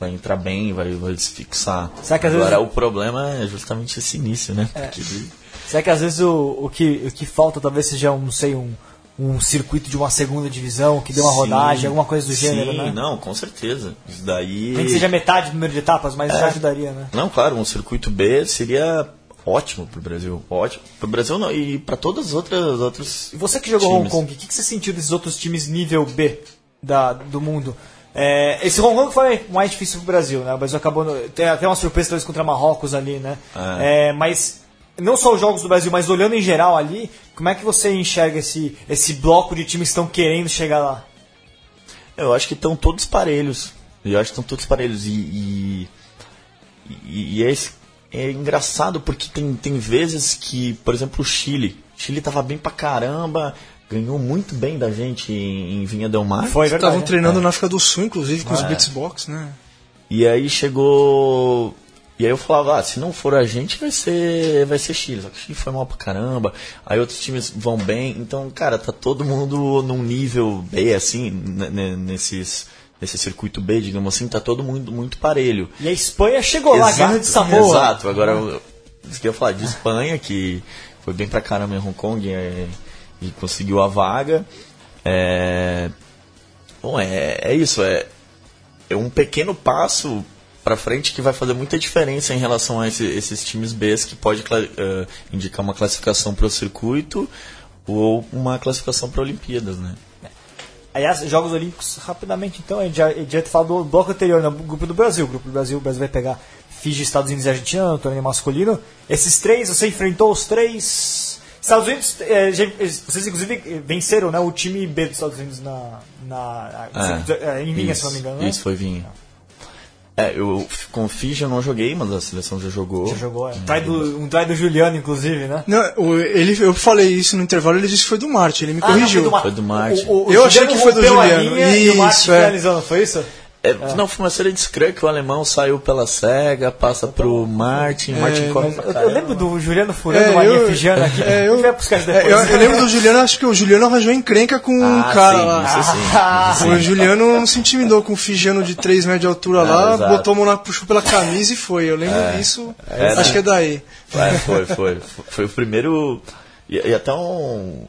vai entrar bem, vai, vai se fixar. Será que às Agora vezes- o problema é justamente esse início, né? Porque Será que às vezes o, o, que, o que falta talvez seja, um, não sei, um, um circuito de uma segunda divisão que dê uma Sim, rodagem, alguma coisa do sim, gênero, né? não, com certeza. Isso daí. Nem que seja metade do número de etapas, mas já ajudaria, né? Não, claro, um circuito B seria ótimo pro Brasil, ótimo. Pro Brasil não, e para todas as outras outros E você que jogou Hong times. Kong, o que, que você sentiu desses outros times nível B da, do mundo? É, esse Hong Kong foi mais difícil pro Brasil, né? O Brasil acabou. no- tem até uma surpresa talvez contra Marrocos ali, né? É, mas não só os jogos do Brasil, mas olhando em geral ali, como é que você enxerga esse, esse bloco de times que estão querendo chegar lá? Eu acho que estão todos parelhos. Eu acho que estão todos parelhos. E, e, e- e é, esse- é engraçado porque tem, tem vezes que, por exemplo, o Chile. O Chile tava bem pra caramba, ganhou muito bem da gente em, em Vinha Del Mar. Foi verdade. Estavam né? treinando na África do Sul, inclusive, com os É. Beatsbox, né? E aí chegou. E aí eu falava, ah, se não for a gente, vai ser, vai ser Chile. Só que o Chile foi mal pra caramba. Aí outros times vão bem. Então, cara, tá todo mundo num nível B, assim, nesses, nesse circuito B, digamos assim, tá todo mundo muito parelho. E a Espanha chegou lá, ganhando de Samoa. Exato. Agora, eu, isso que eu ia falar de Espanha, que foi bem pra caramba em Hong Kong é, e conseguiu a vaga. É, bom, é, é isso. É, é um pequeno passo para frente que vai fazer muita diferença em relação a esse- esses times B que pode eh, indicar uma classificação para o circuito ou uma classificação para Olimpíadas, né? Aliás, Jogos Olímpicos, rapidamente então, a gente já, a gente já falou do bloco anterior, no grupo do Brasil. O grupo do Brasil, o Brasil vai pegar Fiji, Estados Unidos e Argentina, no torneio masculino. Esses três, você enfrentou os três. Estados Unidos, já- vocês inclusive eh, venceram né, o time B dos Estados Unidos na, na, eh, em Vinha, se não me engano. né? Isso, foi Vinha. É, eu com Fiji eu não joguei, mas a seleção já jogou. Já jogou, é. Try do, um try do Juliano, inclusive, né? Não, o- ele, eu falei isso no intervalo, ele disse que foi do Marte, ele me Ah, não, corrigiu. Mar- Foi do Martin. O, o, o Eu achei que foi do Juliano. e o Isso, é. finalizando, foi isso? É, Não, foi uma série de scrum que o alemão saiu pela SEGA, passa pro Martin, Martin corre Mas pra eu, eu caramba. lembro do Juliano furando É, uma linha eu- figiana aqui. é, eu- gente vai buscar isso É, depois. eu, eu lembro do Juliano, acho que o Juliano arranjou encrenca com um Ah, cara sim, lá. isso sim. O Juliano não se intimidou com o Figiano de 3 metros de altura É, lá, exato. botou a mão na, puxou pela camisa e foi. Eu lembro disso, É, acho né? que é daí. É, foi, foi. Foi o primeiro. E, e até um.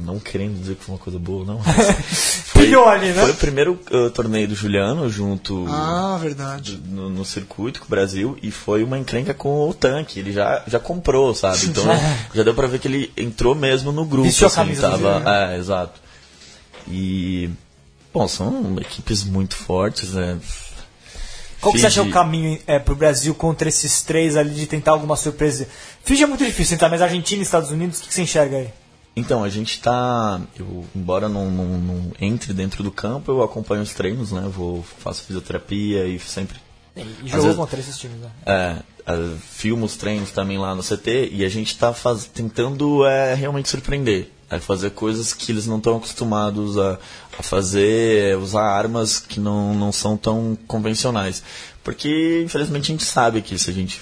Não querendo dizer que foi uma coisa boa, não. Foi, né? foi o primeiro uh, torneio do Juliano junto Ah, verdade. no, no circuito com o Brasil e foi uma encrenca com o tanque. Ele já, já comprou, sabe? Então já deu pra ver que ele entrou mesmo no grupo. Vestiu a assim, camisa do tava, Juliano. É, exato. E. Bom, são equipes muito fortes, né? Qual que você acha o caminho é, pro Brasil contra esses três ali de tentar alguma surpresa? Fiji é muito difícil tentar, mas Argentina e Estados Unidos, o que, que você enxerga aí? Então, a gente tá. Eu, embora não, não, não entre dentro do campo, eu acompanho os treinos, né? Eu vou, faço fisioterapia e sempre. E jogou contra esses times, né? É, é, filmo os treinos também lá no CT e a gente tá faz, tentando é, realmente surpreender. É fazer coisas que eles não estão acostumados a, a fazer, é, usar armas que não, não são tão convencionais. Porque, infelizmente, a gente sabe que se a gente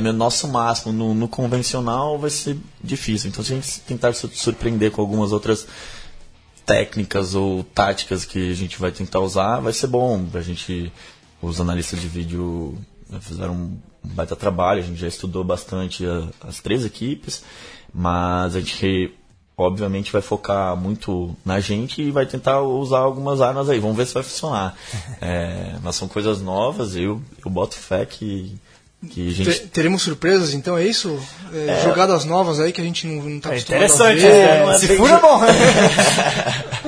der o nosso máximo no, no convencional, vai ser difícil. Então, se a gente tentar se surpreender com algumas outras técnicas ou táticas que a gente vai tentar usar, vai ser bom. A gente, os analistas de vídeo né, fizeram um baita trabalho, a gente já estudou bastante a- as três equipes, mas a gente obviamente vai focar muito na gente e vai tentar usar algumas armas aí. Vamos ver se vai funcionar. É, mas são coisas novas, eu, eu boto fé que, que a gente Te- teremos surpresas, então, é isso? É, Jogadas novas aí que a gente não, não tá É acostumado interessante, a ver. é, não é se bem fura é bom.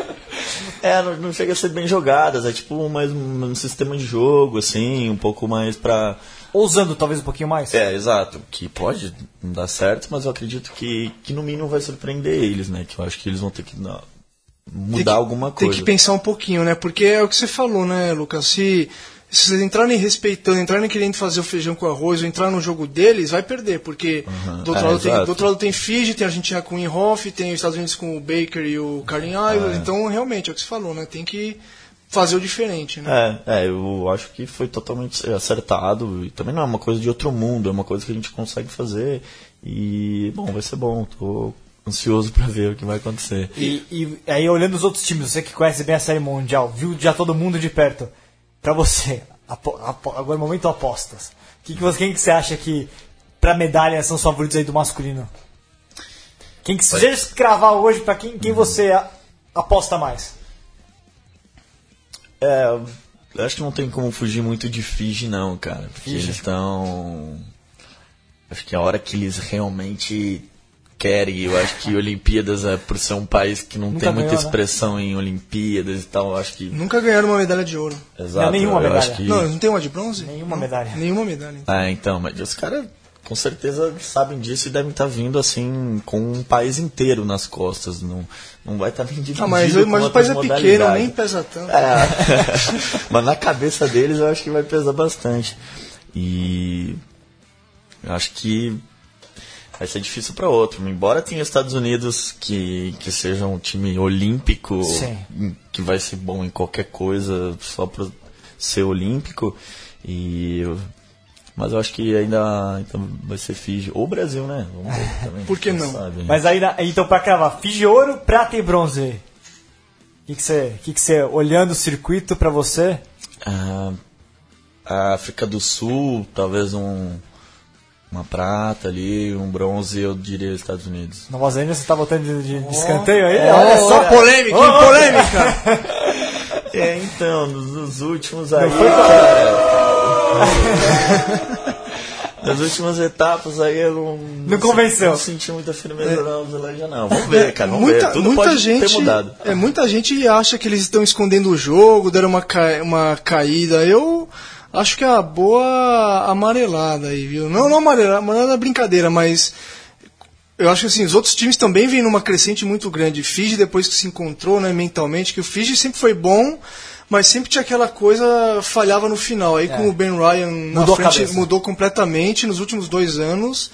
É, não, não chega a ser bem jogadas, é tipo mais um, um sistema de jogo, assim, um pouco mais pra. Ousando talvez um pouquinho mais. É, exato, que pode não dar certo, mas eu acredito que, que no mínimo vai surpreender eles, né? Que eu acho que eles vão ter que dar- mudar que- alguma coisa. Tem que pensar um pouquinho, né? Porque é o que você falou, né, Lucas? Se, se vocês entrarem respeitando, entrarem querendo fazer o feijão com arroz ou entrar no jogo deles, vai perder. Porque do, outro É, lado tem, do outro lado tem Fiji, tem a Argentina com o Inhofe, tem os Estados Unidos com o Baker e o Carlin Island. É. Então, realmente, é o que você falou, né? Tem que fazer o diferente, né? É, é, eu acho que foi totalmente acertado e também não é uma coisa de outro mundo, é uma coisa que a gente consegue fazer e, bom, vai ser bom, tô ansioso pra ver o que vai acontecer. E, e aí, olhando os outros times, você que conhece bem a Série Mundial, viu já todo mundo de perto. Pra você, apo- apo- agora é momento apostas. Que que você, quem que você acha que, pra medalha, são os favoritos aí do masculino? Quem que, se você cravar hoje, pra quem, quem você aposta mais? É, eu acho que não tem como fugir muito de Fiji, não, cara. Porque eles estão. Acho que a hora que eles realmente querem, eu acho que Olimpíadas, é, por ser um país que não Nunca tem muita ganhou, né? expressão em Olimpíadas e tal, eu acho que. Nunca ganharam uma medalha de ouro. Exato, nenhuma eu medalha. acho que. Não, não tem uma de bronze? Nenhuma medalha. Nenhuma medalha. Ah, então, mas os caras com certeza sabem disso e devem estar vindo assim com um país inteiro nas costas. Não, não vai estar nem dividido Ah, mas, mas o país é pequeno, nem pesa tanto. É. Mas na cabeça deles eu acho que vai pesar bastante. E eu acho que vai ser difícil para outro. Embora tenha Estados Unidos que, que seja um time olímpico, Sim. que vai ser bom em qualquer coisa só para ser olímpico. E mas eu acho que ainda, ainda vai ser Fiji. Ou Brasil, né? Vamos ver também. Por que não? sabe, né? Mas aí, então, pra cravar, Fiji, ouro, prata e bronze. O que que você, que que você, olhando o circuito pra você? Ah, a África do Sul, talvez um uma prata ali, um bronze, eu diria Estados Unidos. Nova Zelândia, você tá botando de, de- de escanteio aí? Olha Olha só, só. polêmica, ô, polêmica! É, então, nos, nos últimos aí. foi Nas últimas etapas aí eu não. Não convenceu. Não senti muita firmeza na Nova Zelândia, não. Vamos ver, cara. Vamos muita, ver. Tudo muita pode gente, ter mudado. É, muita gente acha que eles estão escondendo o jogo, deram uma, ca- uma caída. Eu acho que é a boa amarelada aí, viu? Não, não amarelada, amarelada é brincadeira, mas eu acho que assim, os outros times também vêm numa crescente muito grande. Fiji, depois que se encontrou né, mentalmente, que o Fiji sempre foi bom, mas sempre tinha aquela coisa, falhava no final. Aí com o Ben Ryan na Mudou frente, mudou completamente. Nos últimos dois anos,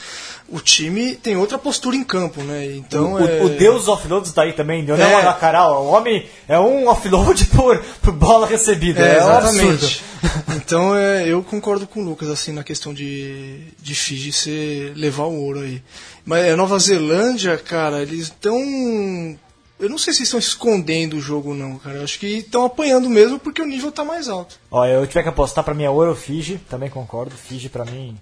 o time tem outra postura em campo, né? Então, O, é... o deus dos offloads tá aí também, Leonel É. Alacaral. O homem é um offload por, por bola recebida. É, É, um exatamente. então é, eu concordo com o Lucas assim na questão de, de Fiji ser levar o ouro aí. Mas a Nova Zelândia, cara, eles estão. Eu não sei se estão escondendo o jogo não, cara. Eu acho que estão apanhando mesmo porque o nível tá mais alto. Ó, eu tiver que apostar pra mim é ouro ou Fiji, também concordo. Fiji pra mim.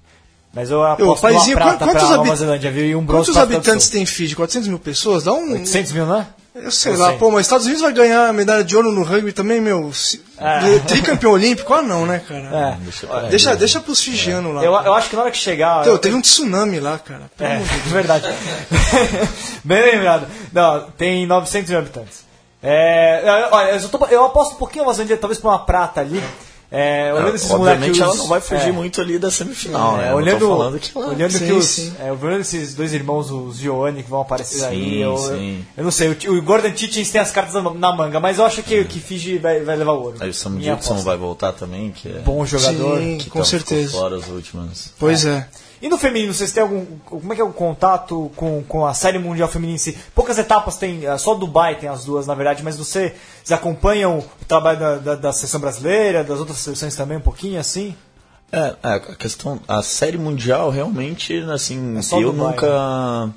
Mas eu aposto Ô, uma paizinho, prata quantos pra Nova Zelândia, viu? E um bronze Quantos habitantes tem Fiji? 400 mil pessoas? Dá um. 800 mil, né? Eu sei Eu lá, sei. pô, mas Estados Unidos vai ganhar medalha de ouro no rugby também, meu. Se- É. Tricampeão olímpico? Ah, não, né, cara? É. Deixa Deixa, deixa pros fijianos lá. Eu, eu acho que na hora que chegar. Então, teve um tsunami lá, cara. Pelo É, amor de Deus. verdade. Bem lembrado. Não, tem 900 mil habitantes. É, eu- olha, eu, tô- eu aposto um pouquinho Nova Zelândia, talvez pra uma prata ali. É, olhando esses Obviamente moleques. ela os- não vai fugir é, muito ali da semifinal, né? É, Eu olhando, tô falando que ela- olhando Sim, que os, sim. é, olhando esses dois irmãos, os Giovanni, que vão aparecer Sim, aí, eu, sim. eu não sei, o, o Gordon Tietjens tem as cartas na, manga, mas eu acho que, que Fiji vai, vai levar o ouro. Aí o Sam Gibson vai voltar também, que é. Bom jogador. Sim, que com tá- certeza. Fora as últimas. Pois é. E no feminino, vocês têm algum. Como é que é o contato com, com a Série Mundial Feminina em si? Poucas etapas tem, eh, só Dubai tem as duas, na verdade, mas você, vocês acompanham o trabalho da, da, da seleção brasileira, das outras seleções também, um pouquinho assim? É, é, a questão. A série mundial realmente, assim, É eu Dubai, nunca.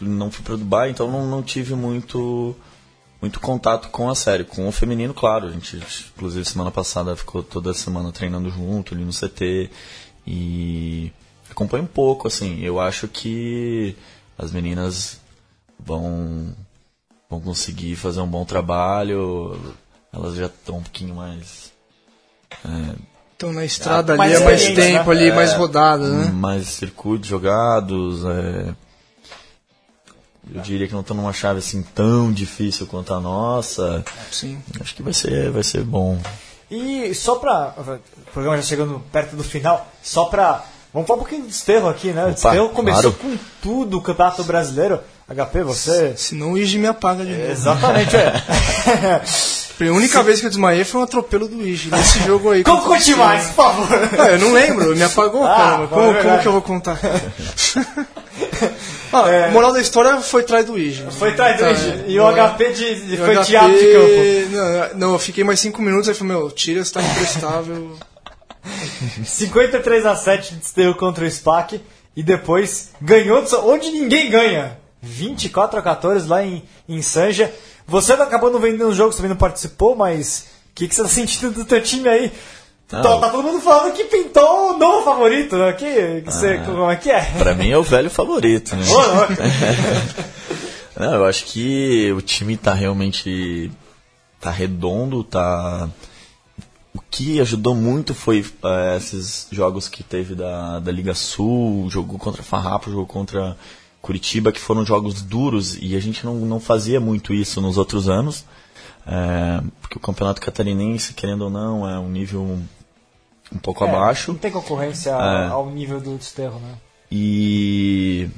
Não fui pra Dubai, então não, não tive muito. Muito contato com a série. Com o feminino, claro. A gente, inclusive, semana passada ficou toda semana treinando junto ali no CT. E acompanho um pouco, assim. Eu acho que as meninas vão, vão conseguir fazer um bom trabalho. Elas já estão um pouquinho mais. Então na estrada mais ali é mais tempo né? ali, mais rodada, né? mais circuitos jogados. é, Eu diria que não estão numa chave assim tão difícil quanto a nossa. Sim. Acho que vai ser, vai ser bom. E só pra. O programa já chegando perto do final, só pra. Vamos falar um pouquinho do Desterro aqui, né? O Opa, Desterro começou claro. com tudo o Campeonato Brasileiro. HP, você. Senão o Igi me apaga de novo. Exatamente, é. A única vez que eu desmaiei foi um atropelo do Igi. Nesse jogo aí. Como conte mais, por favor? Ah, eu não lembro, me apagou, Ah, caramba. Como, como que eu vou contar? ah, É. moral da história foi trás do Igi. Foi atrás do Tá, Igi. E é. o HP de, de, E foi HP teatro de campo. Não, não, eu fiquei mais 5 minutos aí falei, meu, tira, você tá imprestável. 53 a 7 de Desterro contra o SPAC. E depois ganhou de- onde ninguém ganha. 24 a 14 lá em, em Sanja. Você acabou não vendendo o jogo, você também não participou, mas o que, que você tá sentindo do teu time aí? Tá, tá todo mundo falando que pintou o novo favorito, né? Que, que você, Ah. como é que é? Pra mim é o velho favorito, né? Não, eu acho que o time tá realmente tá redondo, tá que ajudou muito foi eh, esses jogos que teve da, da Liga Sul, jogou contra Farrapo, jogou contra Curitiba, que foram jogos duros e a gente não, não fazia muito isso nos outros anos, eh, porque o Campeonato Catarinense, querendo ou não, é um nível um pouco É, abaixo. Não tem concorrência É. ao nível do Desterro, né? E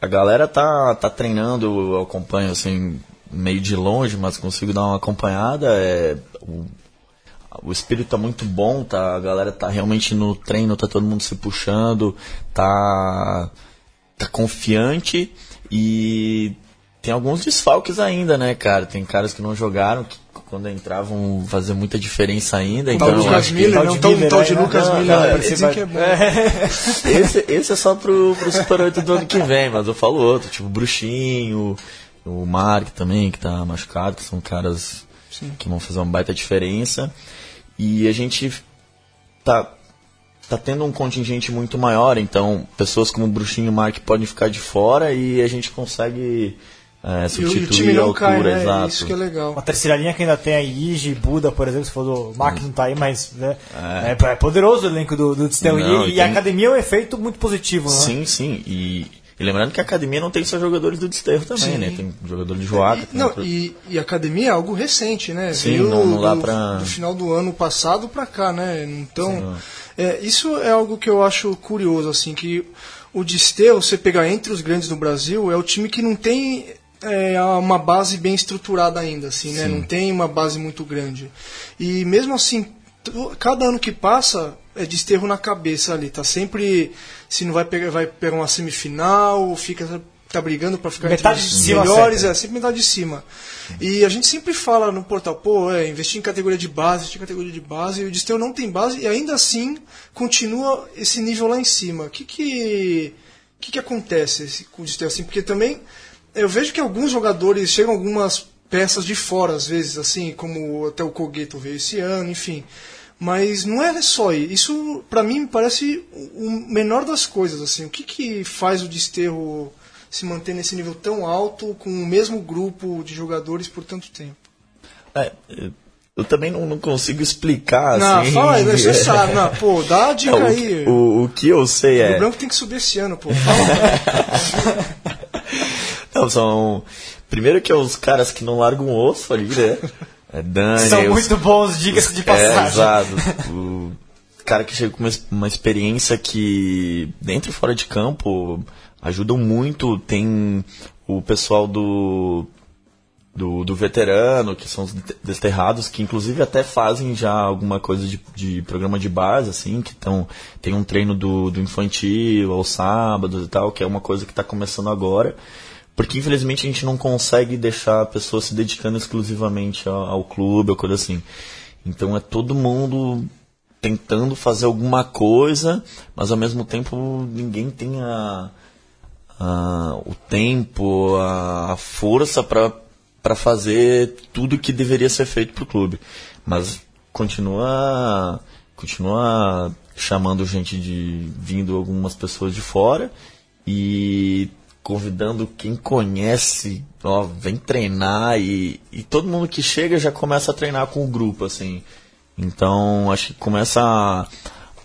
a galera tá, tá treinando, eu acompanho assim, meio de longe, mas consigo dar uma acompanhada. É, o, o espírito tá muito bom, tá, a galera tá realmente no treino, tá todo mundo se puxando, tá, tá confiante e tem alguns desfalques ainda, né, cara? Tem caras que não jogaram, que quando entravam fazer muita diferença ainda. Então, Tal de acho que- Miller, não tal, Miller, tal de né? Lucas Não, Miller, não, é, esse vai- que é bom. esse, esse é só pro, pro Super 8 do ano que vem, mas eu falo outro, tipo o Bruxinho, o Mark também, que tá machucado, que são caras que vão fazer uma baita diferença. E a gente tá, tá tendo um contingente muito maior, então pessoas como o Bruxinho e o Mark podem ficar de fora e a gente consegue é, E o, substituir o time a altura, cai, né? exato. Isso que é legal. Uma terceira linha que ainda tem aí, Igi, Buda, por exemplo, se for do Mark não tá aí, mas né, é. é poderoso o elenco do, do. Não, E, e e a tem- academia é um efeito muito positivo, né? Sim, sim. E, e lembrando que a academia não tem só jogadores do desterro também, Sim. né? Tem jogador de Joaca. E, tem não, outro- e, e academia é algo recente, né? Sim, Veio não- não do, pra- do final do ano passado pra cá, né? Então, é, isso é algo que eu acho curioso, assim, que o Desterro, você pegar entre os grandes do Brasil, é o time que não tem é, uma base bem estruturada ainda, assim, né? Não tem uma base muito grande. E mesmo assim, cada ano que passa é desterro na cabeça ali, tá sempre se não vai pegar, vai pegar uma semifinal, fica tá brigando para ficar Metade entre de os cima melhores, sempre. é sempre metade de cima. E a gente sempre fala no portal, pô, é, investir em categoria de base, investir em categoria de base, e o Desterro não tem base e ainda assim continua esse nível lá em cima. O que que, que, que acontece com o Desterro assim? Porque também eu vejo que alguns jogadores chegam algumas peças de fora, às vezes, assim, como até o Cogueto veio esse ano, enfim. Mas não é só isso. Pra mim, me parece o menor das coisas, assim. O que, que faz o Desterro se manter nesse nível tão alto, com o mesmo grupo de jogadores por tanto tempo? É, eu também não, não consigo explicar, não, assim. fala aí, você sabe. Não, pô, dá a dica Não, o, aí. que- o, o que eu sei O é. branco tem que subir esse ano, pô. Fala. Não, são. Primeiro que é os caras que não largam o osso ali, né? É Dani, São os- muito bons, diga-se de É, passagem. exato. O cara que chega com uma, uma experiência que, dentro e fora de campo, ajudam muito. Tem o pessoal do, do, do veterano, que são os de- desterrados, que inclusive até fazem já alguma coisa de, de programa de base, assim, que tão, tem um treino do, do infantil aos sábados e tal, que é uma coisa que está começando agora. Porque infelizmente a gente não consegue deixar a pessoa se dedicando exclusivamente ao, ao clube ou coisa assim. Então é todo mundo tentando fazer alguma coisa, mas ao mesmo tempo ninguém tem a, a- o tempo, a, a força para fazer tudo que deveria ser feito para o clube. Mas continua, continua chamando gente de. vindo algumas pessoas de fora e convidando quem conhece, ó, vem treinar e, e todo mundo que chega já começa a treinar com o grupo, assim. Então acho que começa a,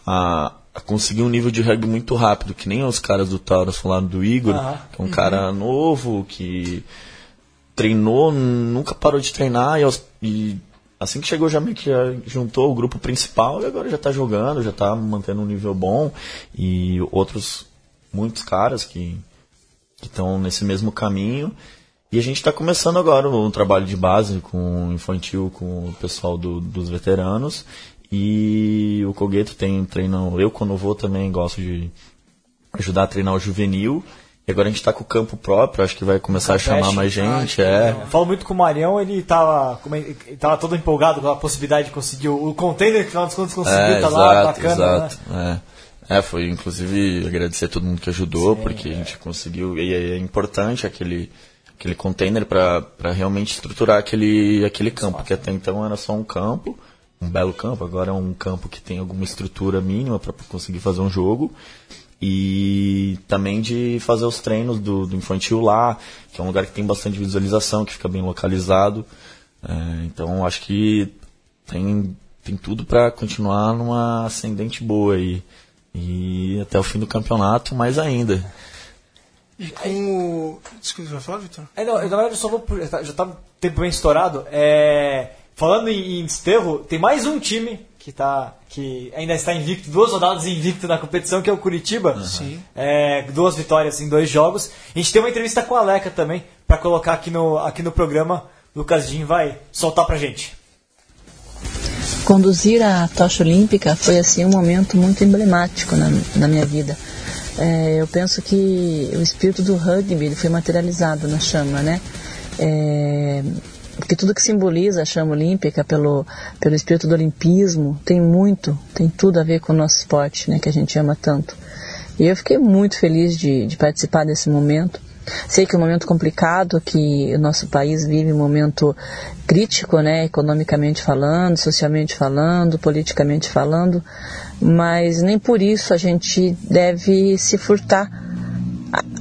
a, a conseguir um nível de rugby muito rápido, que nem os caras do Taurus falaram do Igor, Aham. que é um cara novo, que treinou, nunca parou de treinar e, aos- e assim que chegou já meio que já juntou o grupo principal e agora já tá jogando, já tá mantendo um nível bom e outros muitos caras que que estão nesse mesmo caminho. E a gente está começando agora um trabalho de base com o infantil, com o pessoal do- dos veteranos. E o Cogueto tem treino. Eu, quando vou, também gosto de ajudar a treinar o juvenil. E agora a gente está com o campo próprio, acho que vai começar a chamar mais gente. É. Eu falo muito com o Marião, ele tava, como ele tava todo empolgado com a possibilidade de conseguir o, o container, que afinal dos contos conseguiu, É, tá lá, exato, bacana. exato. Né? É. É, foi inclusive agradecer a todo mundo que ajudou, porque a gente conseguiu, e é importante aquele, aquele container para realmente estruturar aquele, aquele campo, que até então era só um campo, um belo campo, agora é um campo que tem alguma estrutura mínima para conseguir fazer um jogo. E também de fazer os treinos do, do infantil lá, que é um lugar que tem bastante visualização, que fica bem localizado. É, então acho que tem, tem tudo para continuar numa ascendente boa aí. E até o fim do campeonato, mais ainda. E com o. Desculpa, vai falar, Vitor? É, não, na verdade, eu só vou. Já tá, já tá tempo bem estourado. É, falando em, em desterro, tem mais um time que, tá, que ainda está invicto, duas rodadas invicto na competição, que é o Curitiba. Sim. É, duas vitórias em dois jogos. A gente tem uma entrevista com a Aleca também, para colocar aqui no, aqui no programa. Lucas Jim vai soltar pra gente. Conduzir a tocha olímpica foi assim um momento muito emblemático na, na minha vida. É, eu penso que o espírito do rugby foi materializado na chama, né? É, porque tudo que simboliza a chama olímpica pelo, pelo espírito do olimpismo tem muito, tem tudo a ver com o nosso esporte, né, que a gente ama tanto. E eu fiquei muito feliz de, de participar desse momento. Sei que é um momento complicado, que o nosso país vive um momento crítico, né, economicamente falando, socialmente falando, politicamente falando, mas nem por isso a gente deve se furtar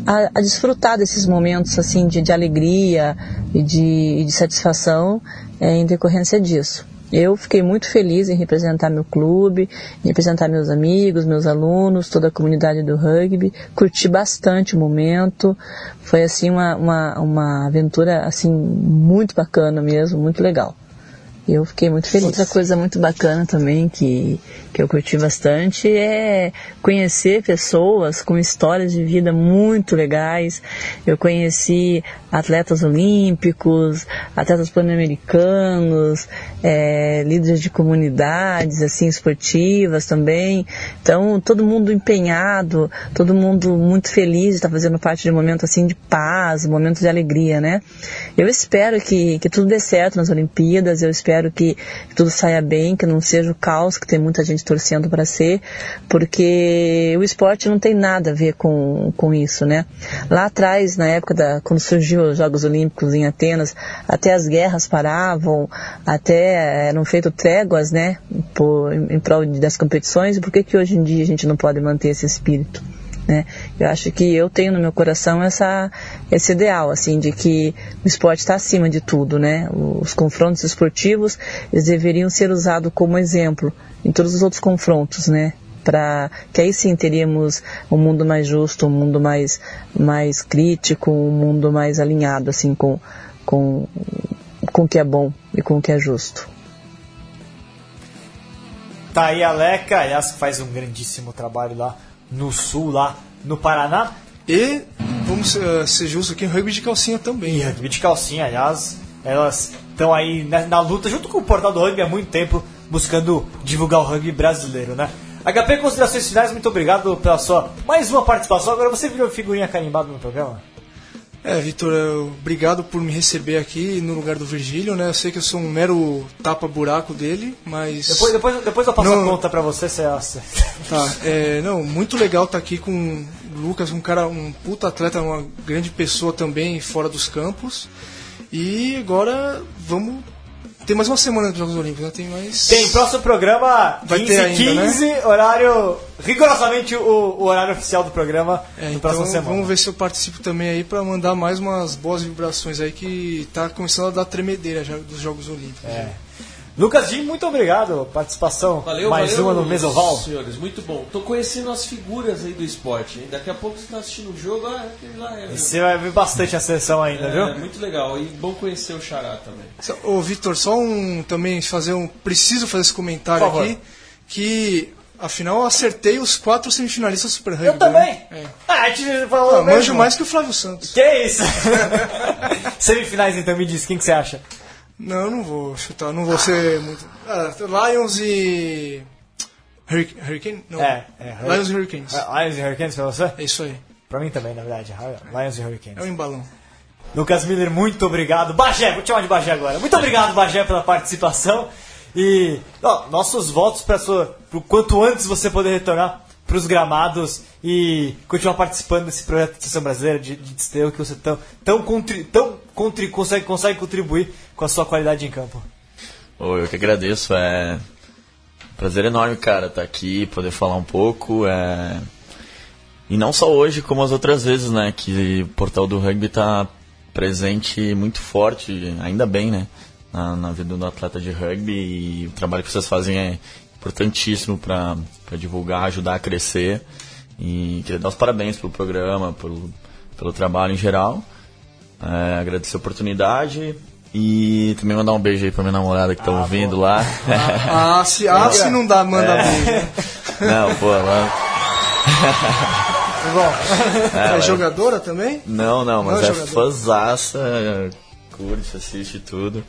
a, a desfrutar desses momentos assim de, de alegria e de, de satisfação é, em decorrência disso. Eu fiquei muito feliz em representar meu clube, em representar meus amigos, meus alunos, toda a comunidade do rugby. Curti bastante o momento. Foi assim uma, uma, uma aventura assim muito bacana mesmo, muito legal. Eu fiquei muito feliz. Outra coisa muito bacana também que, que eu curti bastante é conhecer pessoas com histórias de vida muito legais. Eu conheci atletas olímpicos, atletas pan-americanos, é, líderes de comunidades assim esportivas também. Então todo mundo empenhado, todo mundo muito feliz de estar fazendo parte de um momento assim de paz, um momento de alegria, né? Eu espero que, que tudo dê certo nas Olimpíadas. Eu espero que tudo saia bem, que não seja o caos que tem muita gente torcendo para ser, porque o esporte não tem nada a ver com, com isso, né? Lá atrás, na época da, quando surgiu os Jogos Olímpicos em Atenas, até as guerras paravam, até eram feitas tréguas, né, por, em prol das competições, por que que hoje em dia a gente não pode manter esse espírito? Né? Eu acho que eu tenho no meu coração essa, esse ideal, assim, de que o esporte está acima de tudo, né? Os confrontos esportivos, eles deveriam ser usados como exemplo em todos os outros confrontos, né? Para que aí sim teríamos um mundo mais justo, um mundo mais, mais crítico, um mundo mais alinhado, assim, com, com, com o que é bom e com o que é justo. Tá aí a Leca, aliás, faz um grandíssimo trabalho lá no sul, lá no Paraná. E, vamos uh, ser justos aqui, rugby de calcinha também. E né? rugby de calcinha, aliás, elas estão aí na, na, luta junto com o Portal do Rugby há muito tempo, buscando divulgar o rugby brasileiro, né? HP Considerações Finais, muito obrigado pela sua mais uma participação. Agora você virou figurinha carimbada no programa? É, Vitor, obrigado por me receber aqui no lugar do Virgílio, né? Eu sei que eu sou um mero tapa-buraco dele, mas. Depois, depois, depois eu passo não, a conta pra você, você acha. Tá, é, não, muito legal estar tá aqui com o Lucas, um cara, um puta atleta, uma grande pessoa também fora dos campos. E agora vamos tem mais uma semana dos Jogos Olímpicos, né? Tem mais. Tem, próximo programa, Vai 15, ter ainda, 15 né? horário. rigorosamente o, o, horário oficial do programa é, então próxima semana. Vamos ver se eu participo também aí pra mandar mais umas boas vibrações aí que tá começando a dar tremedeira já dos Jogos Olímpicos. É. Né? Lucas Jim, muito obrigado. Participação valeu, mais valeu, uma no Mesoval. Senhores, muito bom. Tô conhecendo as figuras aí do esporte. Hein? Daqui a pouco você tá assistindo o jogo, ah, aquele lá é. Você vai ver bastante a seleção ainda, é, viu? muito legal. E bom conhecer o Xará também. Ô, Vitor, só um também fazer um. Preciso fazer esse comentário aqui. Que Afinal, eu acertei os quatro semifinalistas do Super Rugby. Eu também. Né? É. Ah, a gente falou ah, manjo mais que o Flávio Santos. Que isso? Semifinais, então, me diz, quem que você acha? Não, eu não vou chutar, não vou ser muito. Ah, Lions e. Hurricane? Hurricane? Não. É, é Lions e Hurricanes. É, Lions e Hurricanes pra você? É isso aí. Pra mim também, na verdade. Lions e Hurricanes. É o embalão. Lucas Miller, muito obrigado. Bagé, vou te chamar de Bagé agora. Muito obrigado, Bagé, pela participação. E ó, nossos votos para o quanto antes você poder retornar para os gramados e continuar participando desse projeto de seleção brasileira de, de desterro que você tão, tão, tão contri, consegue, consegue contribuir com a sua qualidade em campo. Oh, eu que agradeço, é prazer enorme, cara, estar tá aqui, poder falar um pouco, é... e não só hoje, como as outras vezes, né, que o Portal do Rugby está presente muito forte, ainda bem, né, na, na vida do atleta de rugby e o trabalho que vocês fazem é importantíssimo para divulgar, ajudar a crescer. E queria dar os parabéns pelo programa, pelo, pelo trabalho em geral. É, agradecer a oportunidade E também mandar um beijo aí pra minha namorada que tá ouvindo lá. Ah, se, ah, se não dá, manda É. beijo. Não, pô, ela... É, jogadora também? Não, não, mas Não é é fãzaça, curte, assiste tudo.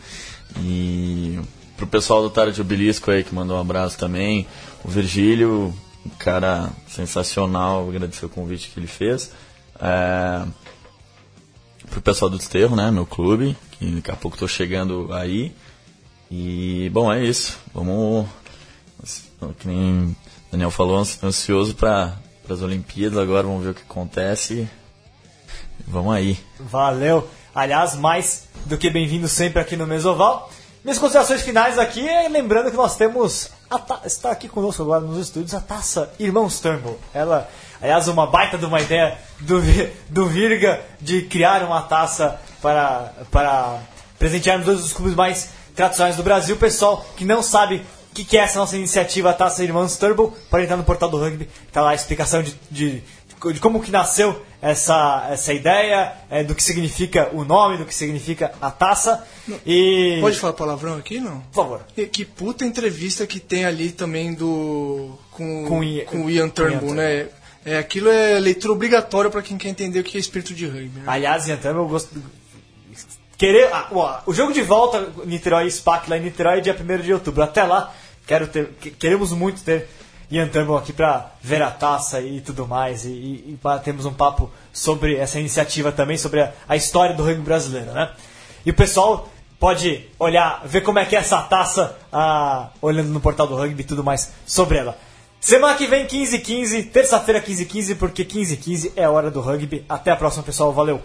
E pro pessoal do Tarde Obelisco aí que mandou um abraço também. O Virgílio, um cara sensacional, agradecer o convite que ele fez. É, pro pessoal do Desterro, né, meu clube, que daqui a pouco tô chegando aí. E, bom, é isso. Vamos, que nem o Daniel falou, ans- ansioso para as Olimpíadas agora, vamos ver o que acontece. Vamos aí. Valeu. Aliás, mais do que bem-vindo sempre aqui no Mesoval. Minhas considerações finais aqui lembrando que nós temos ta- está aqui conosco agora nos estúdios a taça Irmãos Turnbull. Ela, aliás, uma baita de uma ideia do, do Virga de criar uma taça para, para presentearmos dois dos clubes mais tradicionais do Brasil. Pessoal que não sabe o que, que é essa nossa iniciativa, a Taça Irmãos Turbo, pode entrar no portal do rugby, tá lá a explicação de, de, de como que nasceu essa, essa ideia, é, do que significa o nome, do que significa a taça. E. Pode falar palavrão aqui, não? Por favor. E Que puta entrevista que tem ali também do. com, Com com o Ian o Ian Turnbull, né? É, aquilo é leitura obrigatória pra quem quer entender o que é espírito de rugby. Né? Aliás, então eu gosto. Querer. ah, o jogo de volta, Niterói SPAC lá em Niterói, é dia 1 de outubro. Até lá, quero ter, que- queremos muito ter Ian Turnbull aqui pra ver a taça e tudo mais. E, e, e para termos um papo sobre essa iniciativa também, sobre a, a história do rugby brasileiro, né? E o pessoal pode olhar, ver como é que é essa taça, ah, olhando no portal do rugby e tudo mais sobre ela. Semana que vem, 15 15 terça-feira, 15 15 porque 15 15 é a hora do rugby. Até a próxima, pessoal. Valeu!